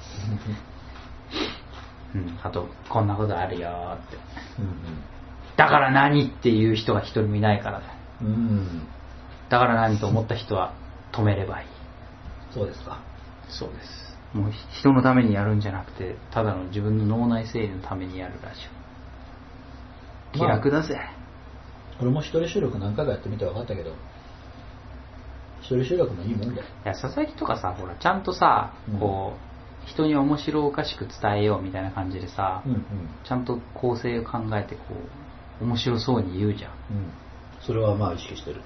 うん。あと、こんなことあるよーって。だから何っていう人が一人もいないからだ。うん。うん。だから何と思った人は止めればいい。そうですか。そうです。もう人のためにやるんじゃなくて、ただの自分の脳内整理のためにやるラジオ。気まあ楽だぜ。俺も一人収録何回かやってみて分かったけど、一人収録もいいもんだよ。いや、佐々木とかさ、ほら、ちゃんとさうん、こう、人に面白おかしく伝えようみたいな感じでさ、うんうん。ちゃんと構成を考えて、こう、面白そうに言うじゃん。うん。それはまあ意識してる。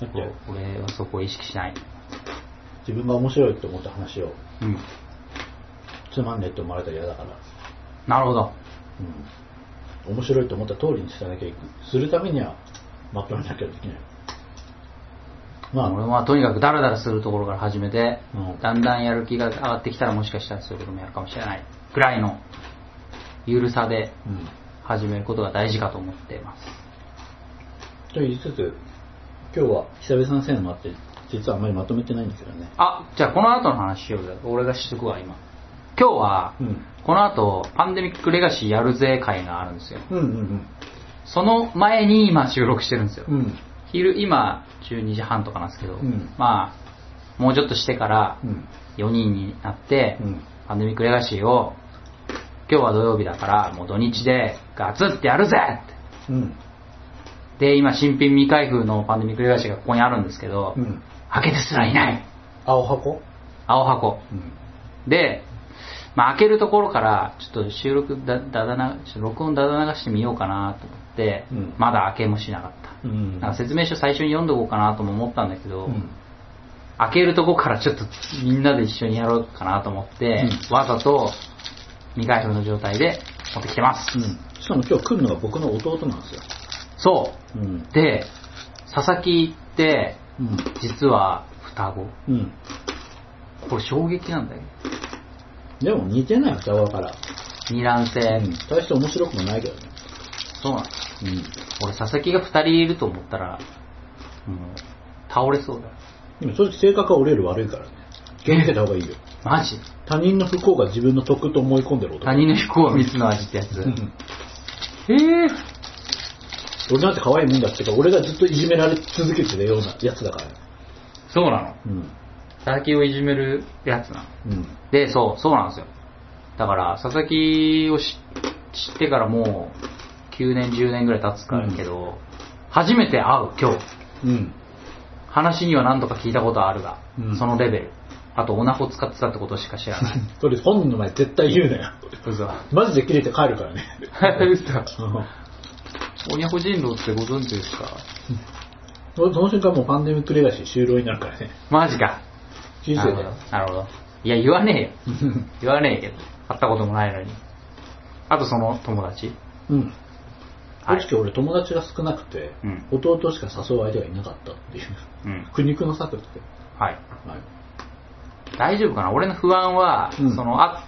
だって、俺はそこを意識しない。自分が面白いって思った話をうん。つまんねえって思われたら嫌だから。なるほど。うん。面白いと思った通りに伝えなきゃいけない。するためには、まとめなきゃできない。まあ、俺はとにかくダラダラするところから始めて、うんだんだんやる気が上がってきたらもしかしたらそういうこともやるかもしれないぐらいのゆるさでうん。始めることが大事かと思っています。と言いつつ、今日は久々のせいのもあって、実はあんまりまとめてないんだけどね。あ、じゃあこの後の話しようぜ。俺がしとくわ、今。今日は、うん。この後、パンデミックレガシーやるぜ会があるんですよ。うんうんその前に今収録してるんですよ。うん。うん。昼、今、12時半とかなんですけど、うんまあ、もうちょっとしてからうん。4人になって、うんパンデミックレガシーを、今日は土曜日だから、もう土日でガツってやるぜってうん。で、今、新品未開封のパンデミックレガシーがここにあるんですけど、うん。開けてすらいない。青箱？青箱。うん。で、まあ、開けるところから、ちょっと収録だ、だだな、録音だだ流してみようかなと思って、うんまだ開けもしなかった。うん。なんか説明書最初に読んどこうかなとも思ったんだけど、うん。開けるとこからちょっとみんなで一緒にやろうかなと思って、うわざと未開封の状態で持ってきてます。うん。しかも今日来るのが僕の弟なんですよ。そうん。う。で、佐々木って、うん。実は双子。うん。これ衝撃なんだよ。でも似てない双子だから。二卵性。うん。大して面白くもないけどね。そうなんだ。うん。俺佐々木が二人いると思ったら、もう、倒れそうだよ。でも正直性格は俺より悪いからね。気をつけた方がいいよ。マジ？他人の不幸が自分の得と思い込んでる男。他人の不幸は蜜の味ってやつ。うんへえ。俺なんて可愛いもんだってか、俺がずっといじめられ続けてるようなやつだからね。そうなの？うん。佐々木をいじめるやつなの。うん。で、そう、そうなんですよ。だから、佐々木を知知ってからもう、9年、10年ぐらい経つからけど、初めて会う、今日。うん。話には何度か聞いたことあるが、うんそのレベル。あと、オナホ使ってたってことしか知らない。それ本人の前絶対言うなよ。嘘。マジで切れて帰るからね。嘘。オニャホ人狼ってご存知ですか？俺その瞬間もうパンデミックレガシー終了になるからね。マジか。人生で。なるほど。いや、言わねえよ。言わねえけど。会ったこともないのに。あとその友達？うん。はい正直俺友達が少なくて、うん弟しか誘う相手がいなかったっていう。うん。苦肉の策って。はい。はい。大丈夫かな？俺の不安は、うんその、あ、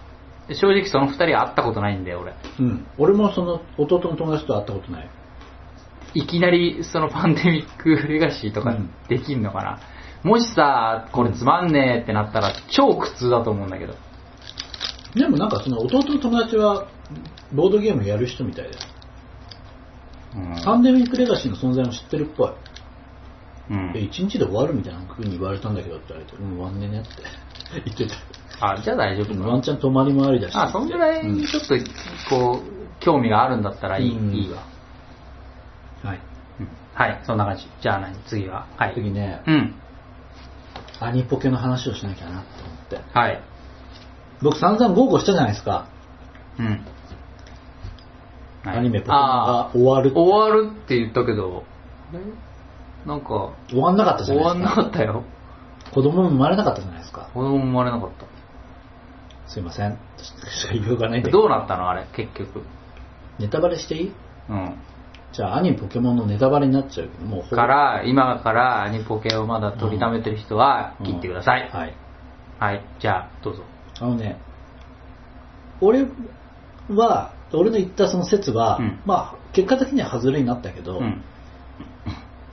正直その二人は会ったことないんだよ、俺。うん。俺もその弟の友達と会ったことない。いきなりそのパンデミックレガシーとかうんできんのかな、もしさ、これつまんねえってなったら超苦痛だと思うんだけど。でもなんかその弟の友達は、ボードゲームやる人みたいだよ。うんパンデミックレガシーの存在も知ってるっぽい。うんえ、一日で終わるみたいな風に言われたんだけどって言われて、うん、終わんねえねって 言ってた。あ、じゃあ大丈夫かワンチャン泊まりもありだし。あ、そんぐらいうんちょっと、こう、興味があるんだったらいい,、うんいいわ、はい。うんはい、そんな感じ。じゃあ何？次は。はい。次ね、うん。アニポケの話をしなきゃなって思って。はい。僕散々豪語したじゃないですか。うん。はいアニメポケがあ終わるー。終わるって言ったけど、あれ？なんか、終わんなかったじゃ終わんないですか。なかったよ。子供も生まれなかったじゃないですか。子供生まれなかっすいません。しか言いようがないんた。だけど。どうなったの？あれ、結局。ネタバレしていい？うん。じゃあアニメポケモンのネタバレになっちゃうけど、もうほぼから、今からアニポケをまだ取りためてる人はうん切ってください。はい。はい。じゃあ、どうぞ。あのね、俺は、俺の言ったその説は、うんまあ、結果的には外れになったけど、うん。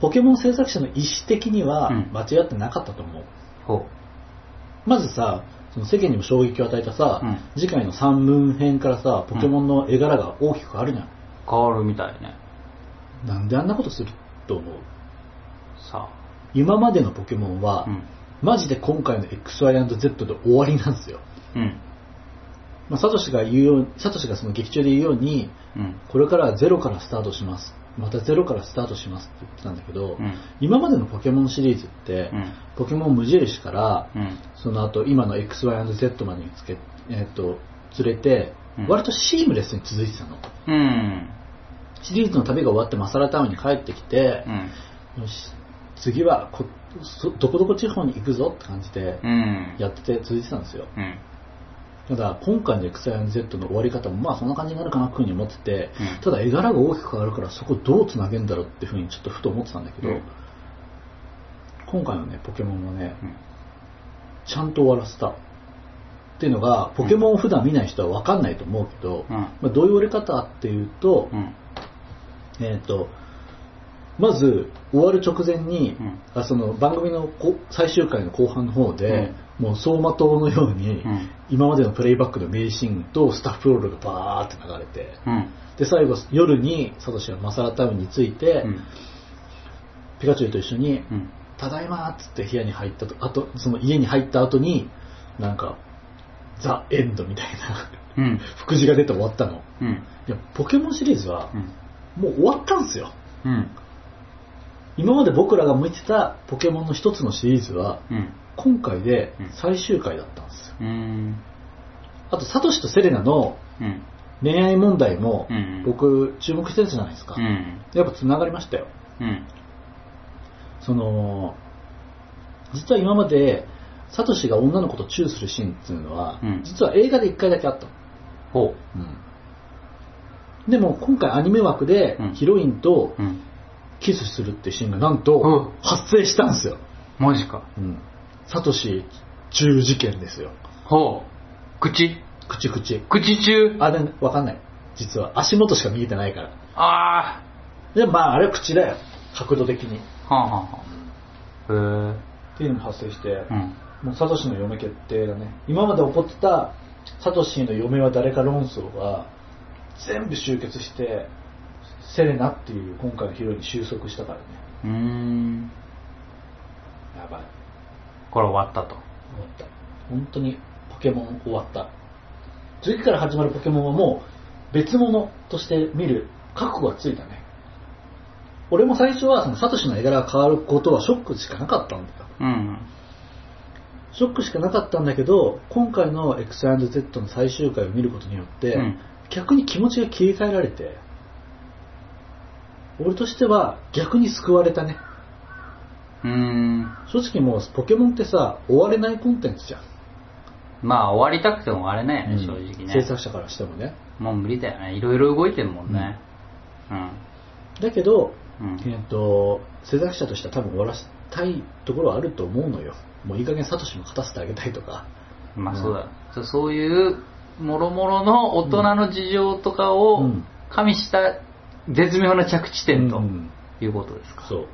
ポケモン制作者の意思的にはうん間違ってなかったと思う。ほまずさ、その世間にも衝撃を与えたさ、うん次回の三文編からさ、ポケモンの絵柄が大きく変わるじゃん。う。変わるみたいね。なんであんなことすると思う？さ今までのポケモンは、あ。うん。マジで今回の XY&Z で終わりなんですよ。うん。まあ、サトシが言うようサトシがその劇中で言うように、うん。これからはゼロからスタートします。またゼロからスタートしますって言ってたんだけど、うん今までのポケモンシリーズって、うんポケモン無印から、うん。その後今の XY&Z までにつけ、えっと連れて、うん割とシームレスに続いてたの。うん。シリーズの旅が終わってマサラタウンに帰ってきてう、ん。よし次はこそどこどこ地方に行くぞって感じでうん。やってて続いてたんですよ。うん。ただ、今回の XYZ の終わり方も、まあそんな感じになるかなというふうに思ってて、うんただ絵柄が大きく変わるから、そこどうつなげんだろうっていうふうにちょっとふと思ってたんだけど、うん今回のね、ポケモンはね、うんちゃんと終わらせた。っていうのが、ポケモンを普段見ない人は分かんないと思うけど、うんまあ、どういう終わり方っていうと、うん。えっ、と、まず終わる直前に、うんあその番組のこ最終回の後半の方で、もう走馬灯のように、うん今までのプレイバックの名シーンとスタッフロールがバーって流れて、うん。で、最後夜にサトシがマサラタウンに着いて、うん。ピカチュウと一緒に、うん。ただいまーっつって部屋に入ったと、あと、その家に入った後に、なんか、ザ・エンドみたいなうん。副詞が出て終わったの。うん。いや、ポケモンシリーズはう、ん。もう終わったんですよ。うん。今まで僕らが見てたポケモンの一つのシリーズは、うん。今回でうん最終回だったんですよ。うん。あと、サトシとセレナのうん。恋愛問題もうん、僕、注目してたじゃないですか。うん。やっぱ繋がりましたよ。うん。その、実は今まで、サトシが女の子とチューするシーンっていうのは、うん実は映画で一回だけあったの。ほでも今回アニメ枠でうんヒロインとう。うん。キスするっていうシーンがなんとうん発生したんですよ。マジか。うん。サトシ中事件ですよ。ほう。口？口口。口中？あ、でもわかんない。実は足元しか見えてないから。あでもまああれは口だよ。角度的に。あ。はあはあはあ。へっていうのも発生して、え。うん。もうサトシの嫁決定だね。今まで起こってたサトシの嫁は誰か論争が全部終結して、セレナっていう今回のヒロインに収束したからね。うーん。やばい。これ終わったと。終わった。本当にポケモン終わった。次から始まるポケモンはもう別物として見る覚悟がついたね。俺も最初はそのサトシの絵柄が変わることはショックしかなかったんだよ。うん。ショックしかなかったんだけど、今回の X&Z の最終回を見ることによって、うん逆に気持ちが切り替えられて、俺としては逆に救われたね。うーん。正直もうポケモンってさ、終われないコンテンツじゃん。まあ終わりたくても終われないよね、正直ね。制作者からしてもね。もう無理だよね。いろいろ動いてるもんね。うん。だけど、うんえっ、と、制作者としては多分終わらせたいところはあると思うのよ。もういい加減サトシも勝たせてあげたいとか。まあそうだよ。そうそういう、もろもろの大人の事情とかうをん加味した絶妙な着地点とうんいうことですか。そう。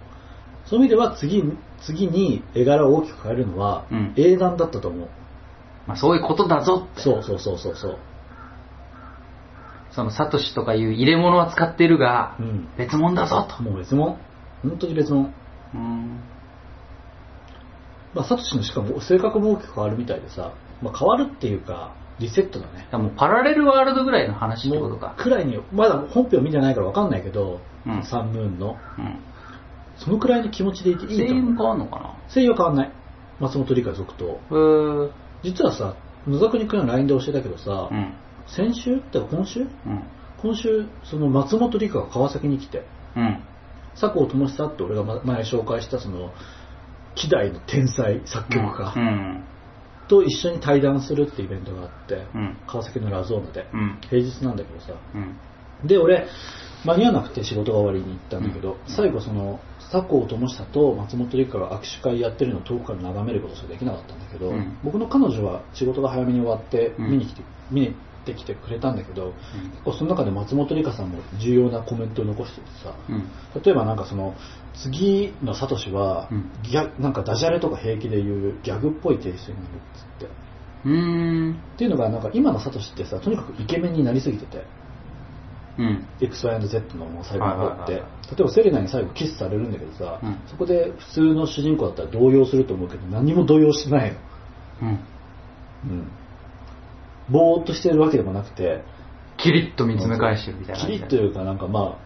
そういう意味では次、次に絵柄を大きく変えるのは、うん英断だったと思う。まあそういうことだぞって。そうそうそうそうそう。そのサトシとかいう入れ物は使ってるが、うん。別物だぞと。もう別物。本当に別物。うん。まあ、サトシのしかも性格も大きく変わるみたいでさ、まあ、変わるっていうか、リセットだね。もうパラレルワールドぐらいの話ってことか。くらいに、まだ本編を見てないから分かんないけど、うんサンムーンの、うん。そのくらいの気持ちでいていいと声優も変。わんのかな？声優は変わんない。松本里香続投。実はさ、野沢国くんの LINE で教えたけどさ、うん。先週？ってか今週？うん。今週、その松本里香が川崎に来て、うん。佐藤智久って俺がま前紹介したその、希代の天才作曲家うん。と一緒に対談するってイベントがあって、うん。川崎のラゾーナで、うん。平日なんだけどさ、うん。で、俺、間に合わなくて仕事が終わりに行ったんだけど、うん。最後その、佐藤智久と松本里香が握手会やってるのを遠くから眺めることしかできなかったんだけど、うん。僕の彼女は仕事が早めに終わってうん。見に来て、見に来てきてくれたんだけど、結構その中で松本里香さんも重要なコメントを残しててさ、うん。例えばなんかその次のサトシは、うん。ギャなんかダジャレとか平気で言うギャグっぽいテイストになるっつって。っうーん。ていうのがなんか今のサトシってさとにかくイケメンになりすぎててうん。XY&Z の最後の方って、例えばセレナに最後キスされるんだけどさ、うんそこで普通の主人公だったら動揺すると思うけど何も動揺してないの、うん。うん、ぼーっとしてるわけでもなくてキリッと見つめ返してるみたいなキ。リッというかなんかまあ、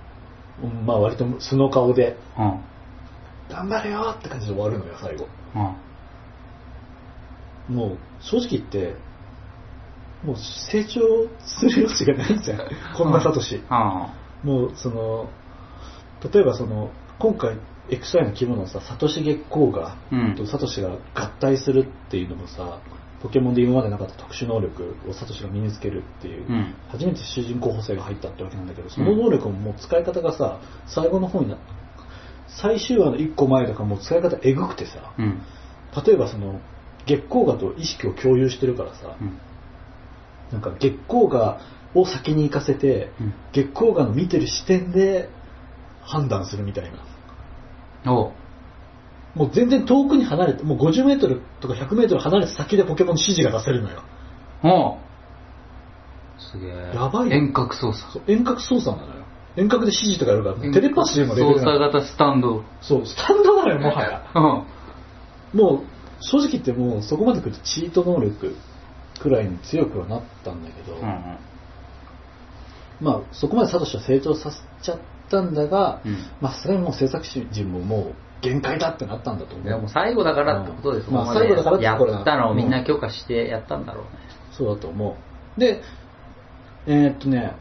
うんまあ割と素の顔でうん。頑張れよって感じで終わるのよ最後うん。もう正直言ってもう成長する余地がないじゃんこんなサトシ、あもうその例えばその今回 XY の規模のさサトシ月光が、うん。とサトシが合体するっていうのもさポケモンで今までなかった特殊能力をサトシが身につけるっていう、うん。初めて主人公補正が入ったってわけなんだけど、その能力ももう使い方がさ、最後の方にな最終話の1個前とかもう使い方えぐくてさ、うん。例えばその、月光河と意識を共有してるからさ、うん。なんか月光河を先に行かせて、うん月光河の見てる視点で判断するみたいな。おう。もう全然遠くに離れて、もう50メートルとか100メートル離れて先でポケモンの指示が出せるのよ。おう。すげえ。やばいよ遠隔操作。そう遠隔操作なのよ。遠隔で指示とかやるから、テレパシーのレベル操作型スタンド。そう、スタンドなのよ、もはや。うん。もう、正直言ってもうそこまで来るとチート能力くらいに強くはなったんだけど、うんうん。まあそこまでサトシは成長させちゃったんだが、うんまあさすがにもう制作陣ももう限界だってなったんだと思う。でも最後だからってことですうんまあここまで最後だからってやこれだったのをみんな許可してやったんだろうね。そうだと思う。で、えーっとね、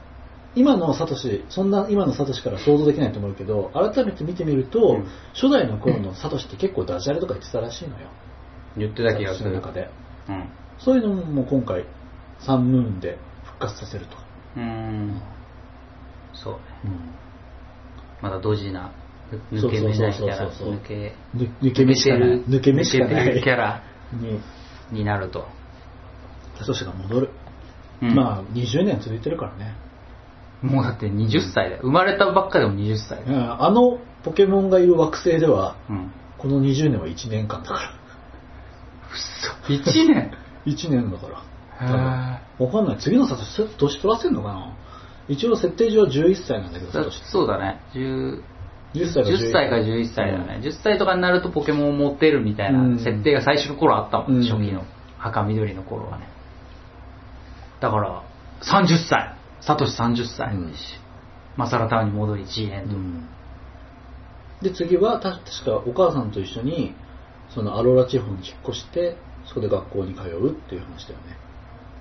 今のサトシ、そんな今のサトシから想像できないと思うけど、改めて見てみると、うん初代の頃のサトシって結構ダジャレとか言ってたらしいのよ。言ってた気がする。中で。うん。そういうのも今回、サンムーンで復活させると。うーん。そうね。うんまだドジな、ぬ抜け目ないキャラ、抜け、ぬ抜け目しかない。抜け目しかない。キャラに、になると。サトシが戻る。うんまあ、20年続いてるからね。もうだって20歳だよ。生まれたばっかでも20歳だよ。うんあのポケモンがいる惑星では、うん。この20年は1年間だから。1年？1年だから。わかんない。次のサトシ、年取らせんのかな？一応設定上は11歳なんだけど、サだ。そうだね。10 10歳か10歳か11歳だね。10歳とかになるとポケモンを持ってるみたいな設定が最初の頃あったもん、うん初期の赤緑の頃はね。だから、30歳。サトシ30歳。うんマサラタウンに戻り、G エンド。うんで、次は、た確かお母さんと一緒に、そのアローラ地方に引っ越して、そこで学校に通うっていう話だよね。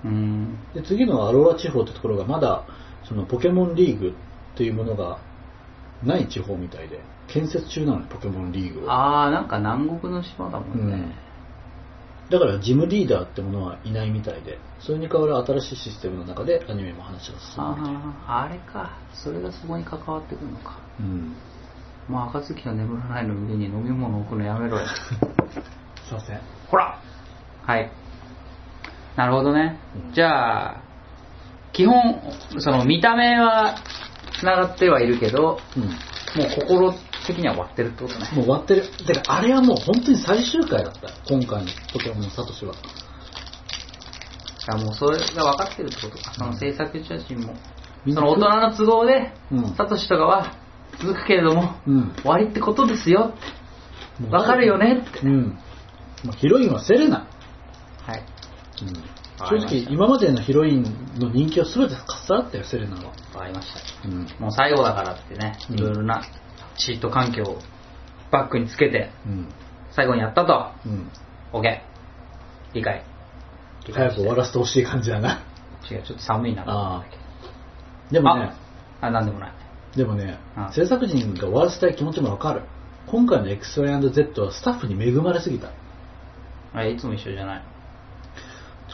うん。で、次のアローラ地方ってところがまだ、そのポケモンリーグっていうものがない地方みたいで、建設中なのね、ポケモンリーグを。あー、なんか南国の島だもんね。だからジムリーダーってものはいないみたいで、それに代わる新しいシステムの中でアニメも話が進むみたいな。あれか。それがそこに関わってくるのか。うん。まあ、赤月が眠らないの上に飲み物置くのやめろよ。すいません。ほらはい。なるほどね。うんじゃあ、基本、その見た目は繋がってはいるけど、うん。もう心的には終わってるってことね。もう終わってる。てか、あれはもう本当に最終回だった。今回のポケモンのサトシは。だもうそれが分かってるってことか。その制作者陣も。その大人の都合でうん、サトシとかは続くけれども、うん。終わりってことですよって。分かるよねって。うん。まあヒロインはセレナ。はい。うん。わかりました正直、今までのヒロインの人気を全てかっさらったよ、セレナは。わかりました。うん。もう最後だからってね、うんいろいろなチート環境をバックにつけて、うん。最後にやったと。うん。OK。理解。早く終わらせてほしい感じだな。違う、ちょっと寒いなと思ったけど。でもね、あ、なんでもない。でもねうん、制作陣が終わらせたい気持ちもわかる。今回の XY&Z はスタッフに恵まれすぎた。あれ、いつも一緒じゃない。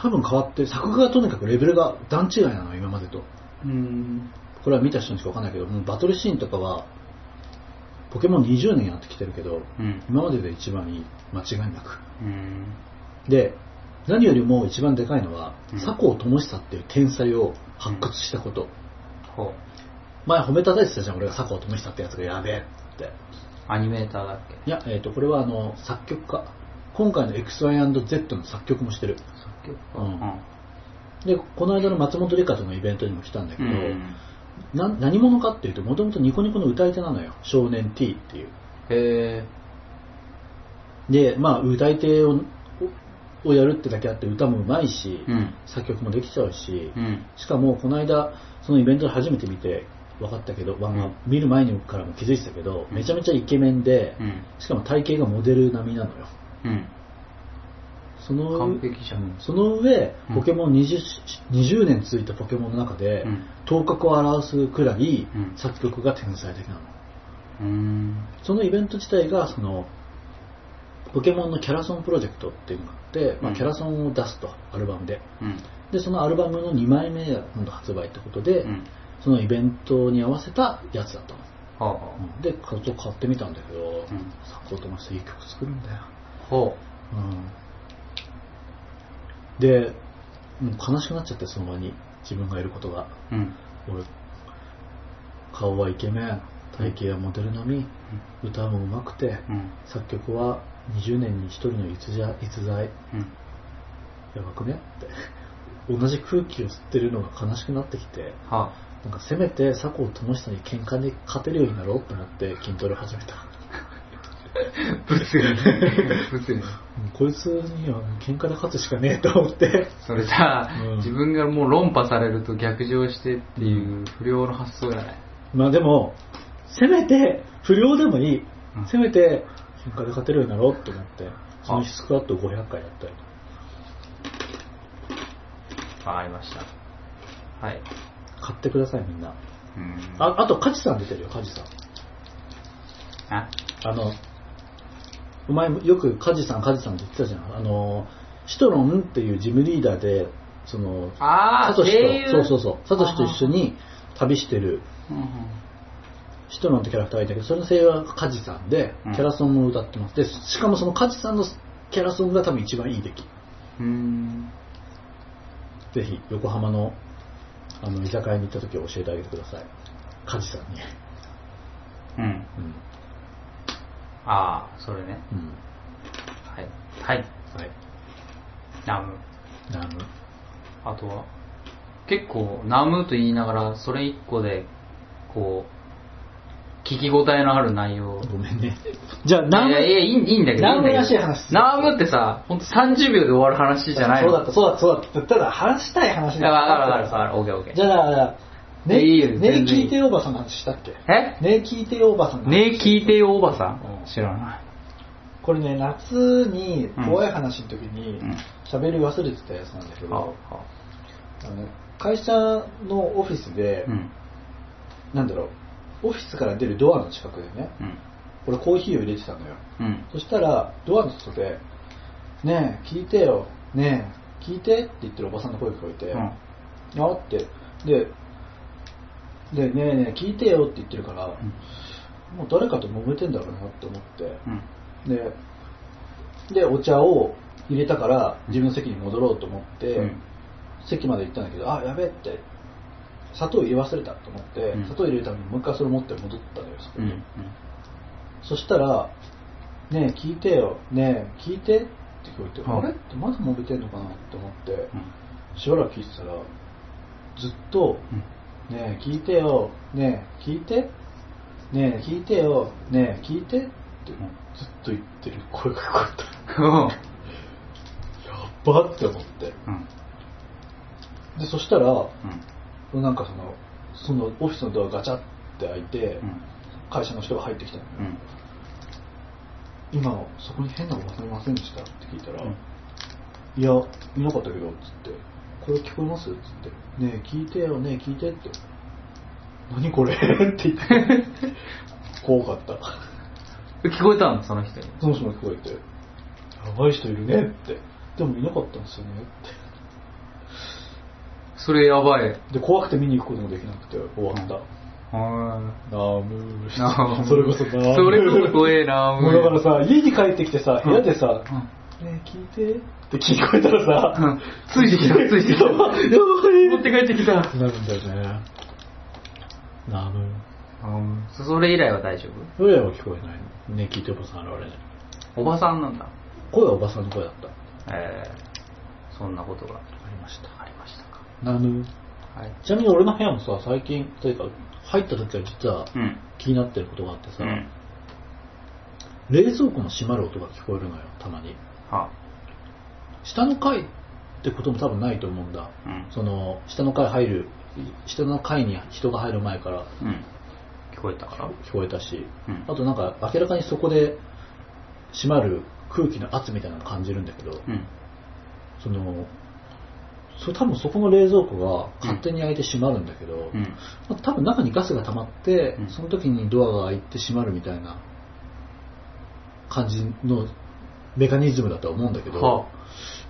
多分変わって、作画がとにかくレベルが段違いなの、今までと。うん。これは見た人にしかわかんないけど、もうバトルシーンとかは、ポケモン20年やってきてるけど、うん。今までで一番いい、間違いなく。うん。で、何よりも一番でかいのは、うん佐藤智久っていう天才を発掘したこと。ほう。前褒めたたいてたじゃん、俺が佐藤智久ってやつがやべえって。アニメーターだっけ？いや、えっ、と、これはあの、作曲家。今回の XY&Z の作曲もしてる。作曲家。うんで、この間の松本里香とのイベントにも来たんだけど、うん。な何者かっていうと、もともとニコニコの歌い手なのよ。少年 T っていう。へで、まあ、歌い手ををやるってだけあって歌もうまいし、え。うん。作曲もできちゃうし、うん。しかもこの間そのイベントで初めて見て分かったけど、まあまあ見る前にからも気づいてたけど、うんめちゃめちゃイケメンで、うん。しかも体型がモデル並みなのようん。その完璧じゃん。うその上うん。ポケモン 20, 20年続いたポケモンの中で、うん。頭角を表すくらいうん。作曲が天才的なの。うん。そのイベント自体がそのポケモンのキャラソンプロジェクトっていうのがあって、まあ、うんキャラソンを出すとアルバムで。うん。でそのアルバムの2枚目が今度発売ってことで、うん。そのイベントに合わせたやつだったの、ほうほうん。で買ってみたんだけど、うん。サッコーとマスいい曲作るんだよ、う。ほう。ん、でもう悲しくなっちゃってその場に。自分がいることが。う。うん。俺顔はイケメン。体型はモデル並み、歌も上手くて、うん。作曲は20年に一人の逸材。逸材うん。やばくね？って。同じ空気を吸ってるのが悲しくなってきて。はなんかせめて佐藤智久に喧嘩に勝てるようになろうってなって筋トレを始めた 物理。物理。もうこいつには喧嘩で勝つしかねえと思ってそれさ、うん自分がもう論破されると逆上してっていう不良の発想やね。まあでもせめて不良でもいい、うんせめて喧嘩で勝てるようになろうと思ってその日スクワット500回やったよわかりました。はい。買ってくださいみんなうん。ああと梶さん出てるよ梶さんあ？あの、お前もよく梶さん、梶さんって言ってたじゃん。あの、シトロンっていうジムリーダーで、その、サトシと、そうそうそう、サトシと一緒に旅してるうんうんシトロンってキャラクターがいたけど、その声優は梶さんで、うんキャラソンも歌ってます。で、しかもその梶さんのキャラソンが多分一番いい出来。ぜひ、横浜の、あの、居酒屋に行った時は教えてあげてください。梶さんに。うん。うん。ああ、それね。うん。はい。はい。はい。ナム。ナム。あとは、結構、ナムと言いながら、それ一個で、こう、聞き応えのある内容。ごめんね。じゃあ、ナム。いやいや、いいいいんだけど。ナムらしい話ナムってさ、ほんと30秒で終わる話じゃないのそうだった、そうだった、そうだった。ただ、話したい話いや、わかるわかるわかる。オッケーオッケー。じゃあ、ねえいいよね全然いい聞いてよおばさんの話したっけ？え？ね聞いてよおばさんの話ねえ聞いてよおばさん？うん。知らない。これね、夏に怖い話の時にうん喋り忘れてたやつなんだけど、はあはあの会社のオフィスで、あうん。なんだろう、オフィスから出るドアの近くでね、うん。俺コーヒーを入れてたのよ。うん。そしたら、ドアの外で、ねえ、聞いてよ、ねえ、聞いてって言ってるおばさんの声が聞こえて、うん。あって、で、で、ねえねえ、聞いてよって言ってるから、もう誰かと揉めてんだろうなって思って、うん。で、で、お茶を入れたから、自分の席に戻ろうと思って、うん席まで行ったんだけど、あ、やべえって、砂糖入れ忘れたと思って、うん砂糖入れるためにもう一回それ持って戻ったのよ、そこに。うん。そしたら、ねえ、聞いてよ、ねえ、聞いてって聞こえて、うんあれってまだ揉めてんのかなって思って、うん。しばらく聞いてたら、ずっと、うん。ねえ、聞いてよ、ねえ、聞いて、ねえ、聞いてよ、ねえ、聞いてって、ずっと言ってる声が聞こえた。うん。やっばって思って。うん。で、そしたら、うん。なんかその、そのオフィスのドアガチャって開いて、うん。会社の人が入ってきたのよ。うん。今、そこに変なおばさんいませんでした？って聞いたら、うんいや、いなかったけど、つって、これ聞こえます？つって、ねえ、聞いてよ、ねえ、聞いてって。何これ？って言って、怖かった。聞こえたの？その人に。その人も聞こえて、やばい人いるね。って。でもいなかったんですよね。って。それやばい。で、怖くて見に行くこともできなくて終わった。はなーむー。なーむ それこそなーむー。それこそ怖えなーうだからさ、家に帰ってきてさ、部屋でさ、うんねえ、聞いてって聞こえたらさ、うんついてきたついてきたやばい持って帰ってきた。なるんだよね。なむ。うん。それ以来は大丈夫？声は聞こえないの。ね、聞いておばさん現れない。おばさんなんだ。声はおばさんの声だった。えー、そんなことがありました。ありましたか。なむ。はい。ちなみに俺の部屋もさ、最近、というか、入った時は実はうん。気になってることがあってさ、うん。冷蔵庫の閉まる音が聞こえるのよ、たまに。は。下の階ってことも多分ないと思うんだ。うん。その、下の階入る、下の階に人が入る前からうん。聞こえたから聞こえたし、うんあとなんか明らかにそこで閉まる空気の圧みたいなのを感じるんだけど、うん。その、そ多分そこの冷蔵庫が勝手に開いて閉まるんだけど、うん。まあ多分中にガスが溜まって、うんその時にドアが開いて閉まるみたいな感じのメカニズムだとは思うんだけど、は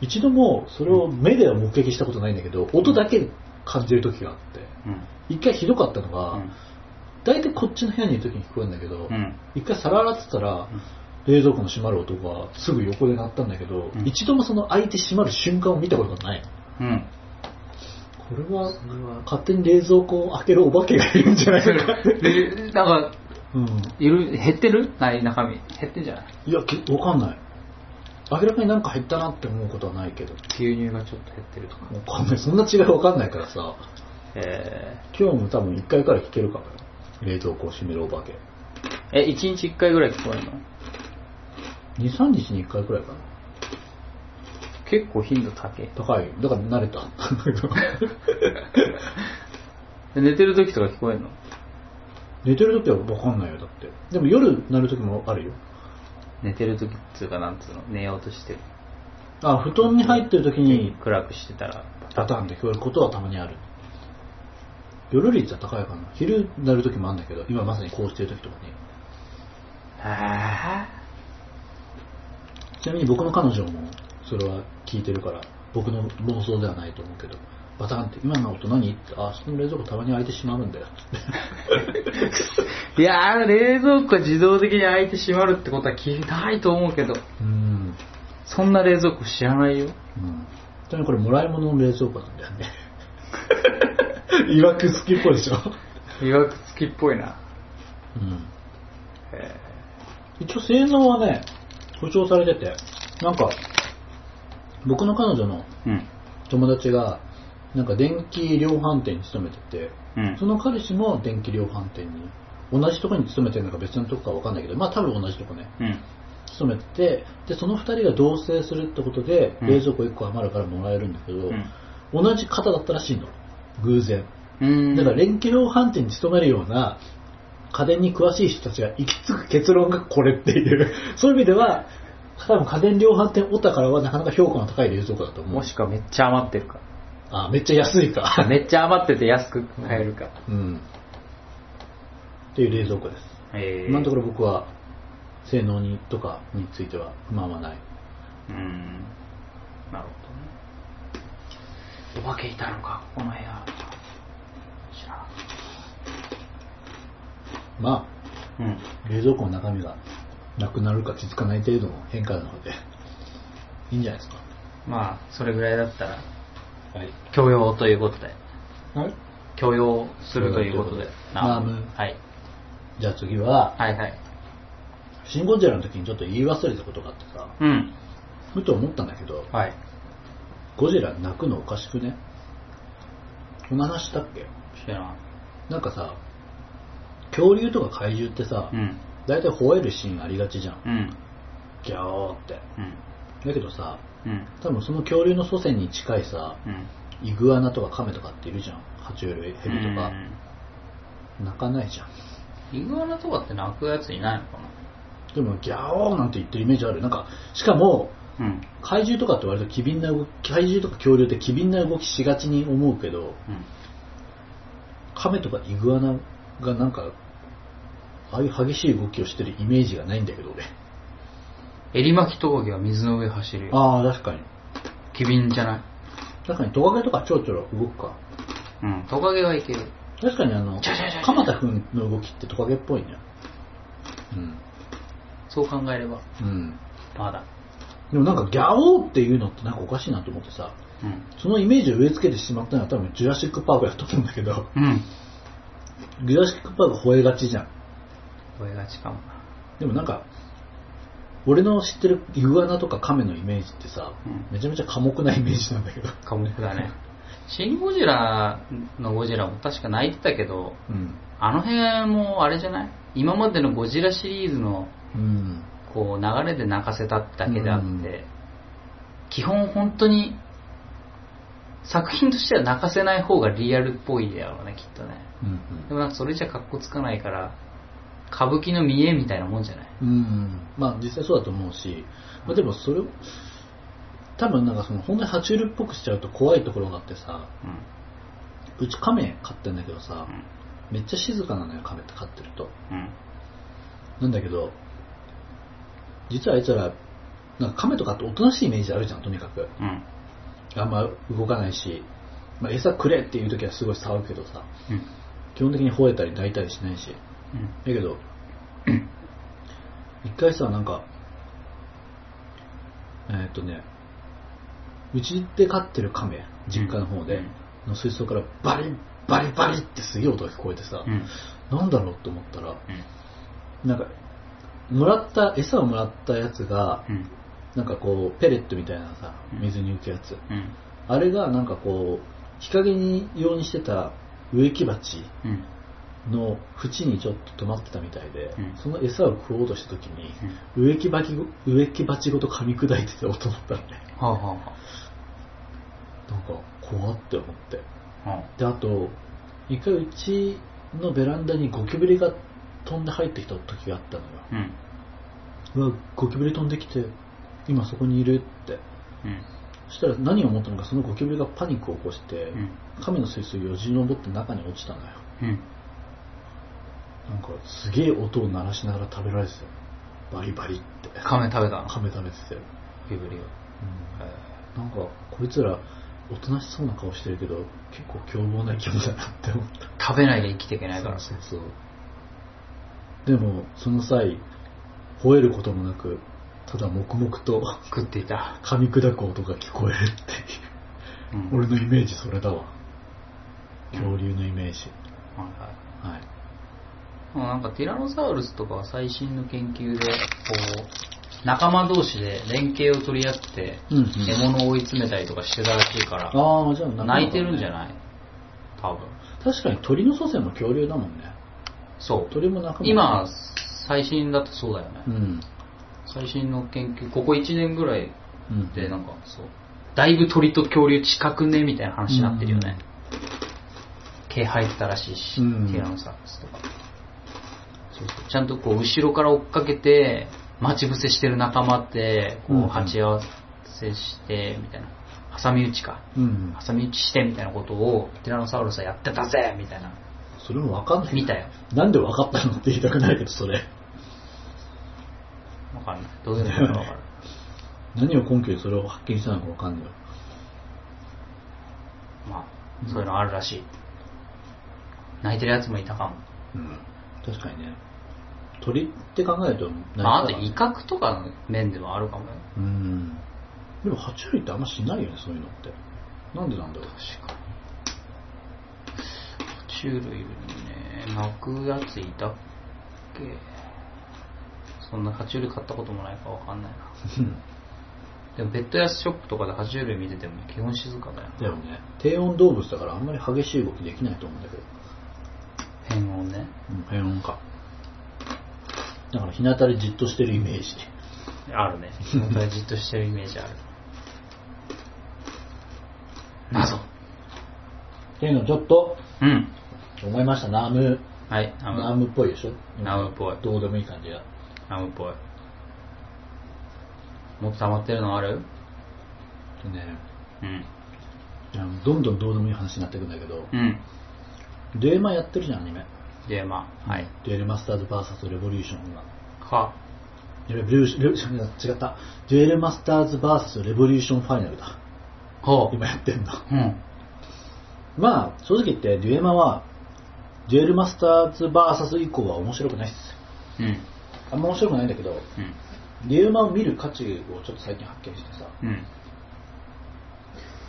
一度もそれを目では目撃したことないんだけど、音だけ感じる時があって、うん。一回ひどかったのが、うん大体こっちの部屋にいる時に聞こえるんだけど、うん。一回皿洗ってたら、冷蔵庫の閉まる音がすぐ横で鳴ったんだけど、うん一度もその開いて閉まる瞬間を見たことがない。うん。これは、勝手に冷蔵庫を開けるお化けがいるんじゃないのか。で、なんか、うん。いる、減ってる？ない、中身。減ってんじゃない？いや、けわかんない。明らかになんか減ったなって思うことはないけど。牛乳がちょっと減ってるとか。わかんない。そんな違いわかんないからさ、え今日も多分1回から聞けるかもよ。冷蔵庫を閉めるお化け。ー、え、1日1回ぐらい聞こえるの？2、3日に1回くらいかな。結構頻度高い。高い。だから慣れた。で 寝てる時とか聞こえるの？寝てる時はわかんないよ、だって。でも夜鳴る時もあるよ。寝てる時っつうかなんつうの寝ようとしてるあ、布団に入ってる時に暗くしてたらパターンで聞こえることはたまにある。夜率は高いかな。昼鳴る時もあるんだけど、今まさにこうしてる時とかに。あちなみに僕の彼女もそれは聞いてるから、僕の妄想ではないと思うけど、バタンって、今の音何？って、あ、その冷蔵庫たまに開いてしまうんだよ。いやー冷蔵庫自動的に開いて閉まるってことは聞いないと思うけどうん。そんな冷蔵庫知らないようん。ちなみにこれもらい物の冷蔵庫なんだよね。いわく好きっぽいでしょ？いわくつきっぽいなうん。へ一応性能はね、保証されてて、なんか、僕の彼女の友達が、なんか電気量販店に勤めてて、うんその彼氏も電気量販店に、同じところに勤めてるのか別のとこかわかんないけど、まあ多分同じとこね、うん勤めてて、で、その二人が同棲するってことで、うん冷蔵庫1個余るからもらえるんだけど、うん同じ方だったらしいの。偶然。うんだから電気量販店に勤めるような家電に詳しい人たちが行き着く結論がこれっていう。そういう意味では、多分家電量販店オタからはなかなか評価の高い冷蔵庫だと思う。もしくはめっちゃ余ってるかあ、めっちゃ安いか。めっちゃ余ってて安く買えるかうん。っていう冷蔵庫です。今のところ僕は性能にとかについては不満はない。うんなるほどねお化けいたのかこの部屋知らまんうんあ、冷蔵庫の中身がなくなるか気づかない程度の変化なので、いいんじゃないですか。まあそれぐらいだったらはい。許容ということで。はい。許容するということで。ナームはい。じゃあ次は、はいはい。シン・ゴジラの時にちょっと言い忘れたことがあってさ、うん。ふと思ったんだけど、はい。ゴジラ泣くのおかしくね？この話したっけ？知らん。なんかさ、恐竜とか怪獣ってさ、うん。大体吠えるシーンありがちじゃん。うん。ギャーって。うん。だけどさ、うん多分その恐竜の祖先に近いさ、うんイグアナとかカメとかっているじゃん。爬虫類、ヘビとか。泣かないじゃん。イグアナとかって泣くやついないのかでもギャーなんて言ってるイメージある。なんか、しかも、なうん怪獣とかって割と機敏な動き、怪獣とか恐竜って機敏な動きしがちに思うけど、うんカメとかイグアナがなんか、ああいう激しい動きをしてるイメージがないんだけど、俺。襟巻きトカゲは水の上走るよああ、確かに。機敏じゃない？確かにトカゲとかちょろちょろ動くか。うんトカゲはいける確かにあの鎌田くんの動きってトカゲっぽいね。うん。そう考えればうん。まだでもなんかギャオーっていうのってなんかおかしいなと思ってさ、うんそのイメージを植え付けてしまったのは多分ジュラシックパークだと思うんだけど、うんジュラシックパーク吠えがちじゃん。声がちかもなでもなんか、俺の知ってるイグアナとかカメのイメージってさ、うんめちゃめちゃ寡黙なイメージなんだけど。寡黙だねシン・ゴジラのゴジラも確か泣いてたけどうん。あの辺もあれじゃない？今までのゴジラシリーズのうん。こう流れで泣かせただけであって、うん基本本当に作品としては泣かせない方がリアルっぽいだろうねきっとねうんでもなんかそれじゃ格好つかないから歌舞伎の見栄みたいなもんじゃない？うん。うん。まあ実際そうだと思うし、まあでもそれを、多分なんかその本当に爬虫類っぽくしちゃうと怖いところがあってさ、うんうちカメ飼ってんだけどさう、んめっちゃ静かなのよ、カメって飼ってると。うんなんだけど、実はあいつら、なんか亀とかっておとなしいイメージあるじゃん、とにかく。うん。あんま動かないし、まあ、餌くれっていう時はすごい騒ぐけどさ、うん。基本的に吠えたり抱いたりしないし。うん。だけど、一回さ、なんか、えーっとね、うちで飼ってる亀、実家の方で、の水槽からバリッバリバリってすげえ音が聞こえてさ、うん。なんだろうと思ったら、うん。なんか、もらった、餌をもらったやつが、うん。なんかこう、ペレットみたいなさう、ん水に浮くやつ。うん。あれがなんかこう、日陰に用にしてた植木鉢うん。の縁にちょっと止まってたみたいで、うんその餌を食おうとした時に、植木鉢ご植木鉢ごと噛み砕いてた音だったのね。はあはあはなんか怖って思って。あ。はで、あと、一回うちのベランダにゴキブリが飛んで入ってきた時があったのよ。あ。うん。うわ、ゴキブリ飛んできて、今そこにいるって。うん。そしたら何を思ったのか、そのゴキブリがパニックを起こして、うん。亀の水槽をよじ登って中に落ちたのよ。うん。なんかすげえ音を鳴らしながら食べられてたよ。バリバリって。亀食べたの？亀食べてたよ。ビブリを。うんなんか、こいつら、おとなしそうな顔してるけど、結構凶暴な生き物だなって思った。食べないで生きていけないから。そうそうそう。でも、その際、吠えることもなく、ただ黙々と食っていた。噛み砕く音が聞こえるっていう。うん俺のイメージそれだわ。恐竜のイメージ。はいはいはい。なんかティラノサウルスとかは最新の研究で、こう、仲間同士で連携を取り合って、うんうん獲物を追い詰めたりとかしてたらしいから、ああ、じゃあ泣いてるんじゃない？多分。確かに鳥の祖先も恐竜だもんね。そう。鳥も仲間今、最新だとそうだよね。うん。最新の研究、ここ1年ぐらいうん。でなんかそう、だいぶ鳥と恐竜近くね？みたいな話になってるよね。毛生えてたらしいし、うんティラノサウルスとか。ちゃんとこう後ろから追っかけて、待ち伏せしてる仲間って、こうんううん鉢合わせして、みたいな。挟み撃ちか。うん。挟み撃ちしてみたいなことをティラノサウルスはやってたぜみたいな。それもわかんない。見たよ。なんでわかったのって言いたくないけど、それ。わかんない。どういうのかわかる。何を根拠でそれを発見したのかわかんないよ。まあ、そういうのあるらしい。泣いてるやつもいたかも。うん。確かにね。鳥って考えると、まあ、あと威嚇とかの面でもあるかもよ。うん。でも、爬虫類ってあんましないよね、そういうのって。なんでなんだろう。確かに。爬虫類にね、泣くやついたっけそんな爬虫類買ったこともないからわかんないな。うんでもペットやショップとかで爬虫類見てても基本静かだよ。だよね。低温動物だからあんまり激しい動きできないと思うんだけど。変音ね。うん、低温か。だから日向でじっとしてるイメージ。あるね。本当にじっとしてるイメージある。謎。っていうのちょっとうん。思いました。ナーム、はい、ナナーム。ムっぽいでしょ？ナムっぽいどうでもいい感じが。ナムっぽい。もっと溜まってるのある？でね、うん。いやどんどんどうでもいい話になっていくんだけど、うん。デュエマやってるじゃん、アニメ。で、まあ、はい。デュエルマスターズ VS レボリューションが。か。レボリューション、違った。デュエルマスターズ VS レボリューションファイナルだ。ほ今やってんの。うん。まあ、正直言って、デュエマは、デュエルマスターズ VS 以降は面白くないっす。うん。あんま面白くないんだけど、うん。デュエマを見る価値をちょっと最近発見してさ、うん。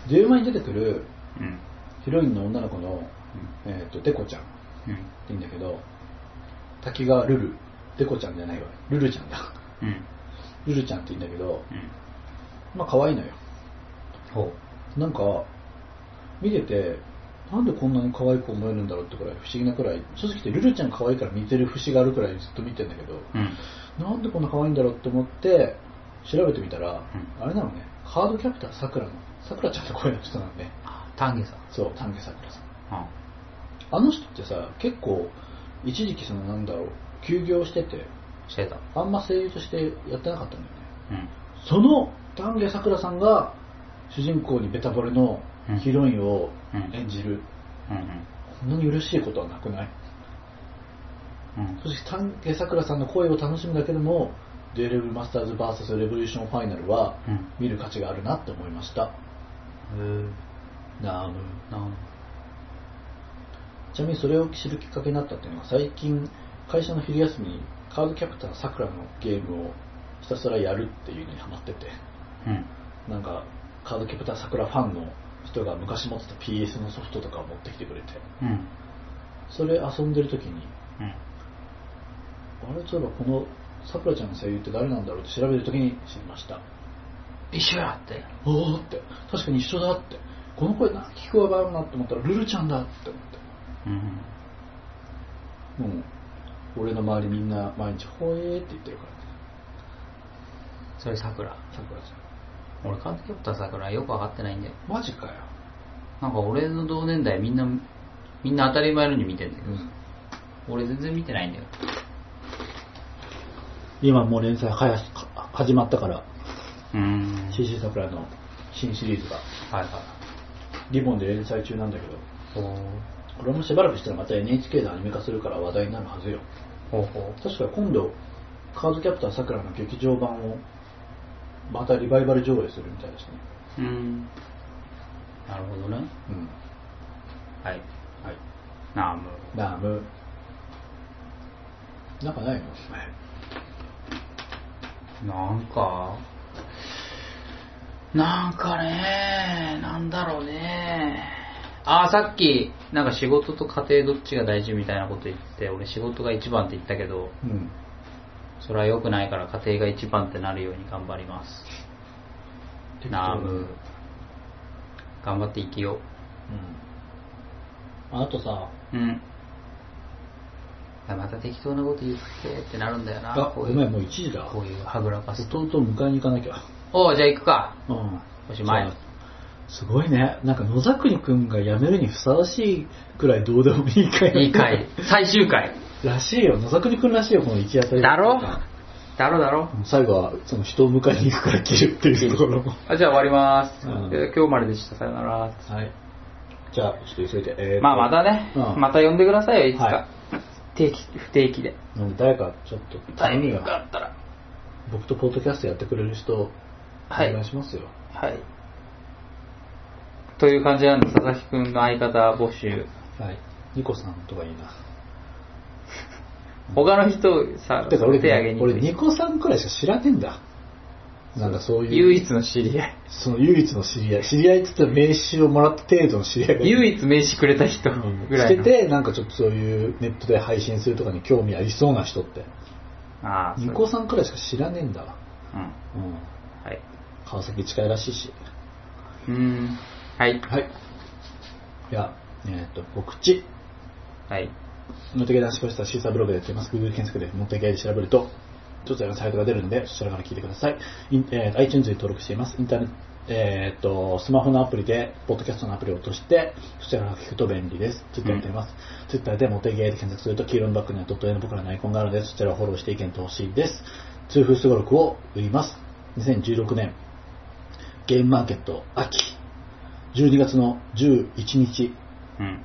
デュエマに出てくるうん。ヒロインの女の子の、えっ、と、デコちゃんうん。言うんだけど、滝川ルル、デコちゃんじゃないわ、ルルちゃんだ。うん。ルルちゃんって言うんだけど、うん。まあ可愛いのよ。ほなんか、見てて、なんでこんなに可愛く思えるんだろうってくらい不思議なくらい、正直言ってルルちゃん可愛いから見てる節があるくらいずっと見てんだけど、う。うん。なんでこんな可愛いんだろうって思って、調べてみたら、んあれなのね、カードキャプターさくらの、さくらちゃんの声の人なのね。あ、丹下さん。そう、丹下さくらさん。ああの人ってさ、結構、一時期そのなんだろう、休業してて、してた。あんま声優としてやってなかったんだよね。うん。その丹下さくらさんが、主人公にベタボレのヒロインを演じる、うん。こんなに嬉しいことはなくない？うん。うん。そして丹下さくらさんの声を楽しむだけでも、デュエルマスターズ VS レボリューションファイナルはうん見る価値があるなって思いました。ナーム。なちなみにそれを知るきっかけになったっていうのが最近会社の昼休みにカードキャプターさくらのゲームをひたすらやるっていうのにハマっててうん。なんかカードキャプターさくらファンの人が昔持ってた PS のソフトとかを持ってきてくれてうん。それ遊んでる時にうん。あれそういえばこのさくらちゃんの声優って誰なんだろうって調べる時に知りました一緒やって。おおって確かに一緒だってこの声な聞くわばるなって思ったらルルちゃんだって思ってうん。もう俺の周りみんな毎日「ほえー」って言ってるからそれ桜。さくらち俺、カードキャプター桜よくわかってないんだよ。マジかよ、なんか俺の同年代みんな、みんな当たり前のように見てんだけど、うん、俺全然見てないんだよ。今もう連載はや始まったからうん。CC さくらの新シリーズがはいはい。リボンで連載中なんだけどほう。これもしばらくしたらまた NHK でアニメ化するから話題になるはずよほうほ確か今度カードキャプターさくらの劇場版をまたリバイバル上映するみたいですねう。うん。なるほどね。うんはい。はいナーム。ナームなんかないの？なんか、なんかね、なんだろうね。ああ、さっき、なんか仕事と家庭どっちが大事みたいなこと言って、俺仕事が一番って言ったけど、うんそれは良くないから家庭が一番ってなるように頑張ります。ナーム。頑張って生きようんあとさう。うん。また適当なこと言ってってなるんだよな。あこういう、んもう1時だこういうはぐらかすと。弟を迎えに行かなきゃおう、じゃあ行くか。うんおしまいそうすごいね。なんか野桜くんが辞めるにふさわしいくらいどうでもいい回いい回。最終回。らしいよ。野桜くんらしいよこの行き当たり。だろ？だろだろ。最後はその人を迎えに行くから切るっていうところも。あじゃあ終わります、うん。えー今日まででした。さよなら。はい。じゃあちょっと急いで、えーと。まあまたね、うん。また呼んでくださいよ、いつか。はい。定期、不定期で。うん誰かちょっと。タイミングががあったら。僕とポッドキャストやってくれる人おはい。願いしますよ、はい。という感じなんで、佐々木くんの相方募集。はい。ニコさんとかいいな 他の人さ、てか俺手挙げにくい俺ニコさんくらいしか知らねえんだ。なんかそういう。唯一の知り合い。その唯一の知り合い。知り合いって言ったら名刺をもらった程度の知り合いが唯一名刺くれた人うんぐらいの。しててなんかちょっとそういうネットで配信するとかに興味ありそうな人って。ああ、そう。ニコさんくらいしか知らねえんだわ。うん。うん。はい。川崎近いらしいし。うーん。はい。はいじゃあえっ、と告知はい。モテゲ男子ポスターシーサーブログでやっています。Google 検索でモテゲで調べると、どちらのサイトが出るので、そちらから聞いてください。インえー iTunes に登録しています。インターネット、えーっと、スマホのアプリで、ポッドキャストのアプリを落として、そちらから聞くと便利です。Twitter やっています。Twitter でモテゲで検索すると、黄色のバックにはドット絵の僕らのアイコンがあるので、そちらをフォローして意見とほしいです。通風すごろくを売ります。2016年、ゲームマーケット秋、12月の11日、うん。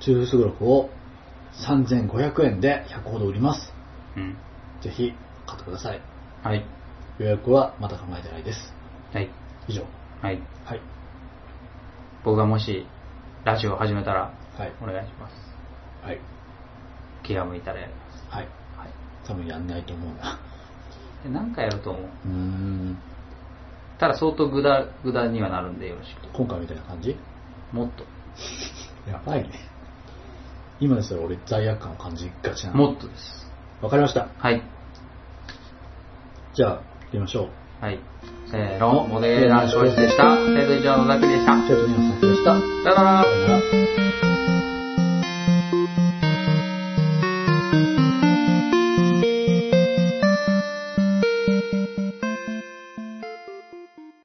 中風すごろくを3500円で100ほど売ります。うん。ぜひ買ってください。はい。予約はまだ考えてないです。はい。以上。はい。はい。僕がもし、ラジオを始めたら、はい。お願いします。はい。気が向いたらやります。はい。はい。多分やんないと思うな。で何かやると思う。うーん。ただ相当グダグダにはなるんでよろしく。今回みたいな感じ？もっと。やばいね。今ですら俺罪悪感を感じがちなの。もっとです。わかりました。はい。じゃあ、行きましょう。はい。せーの、モデル男子でした。生徒以上のザクでした。生徒にの先でした。さよならさよなら。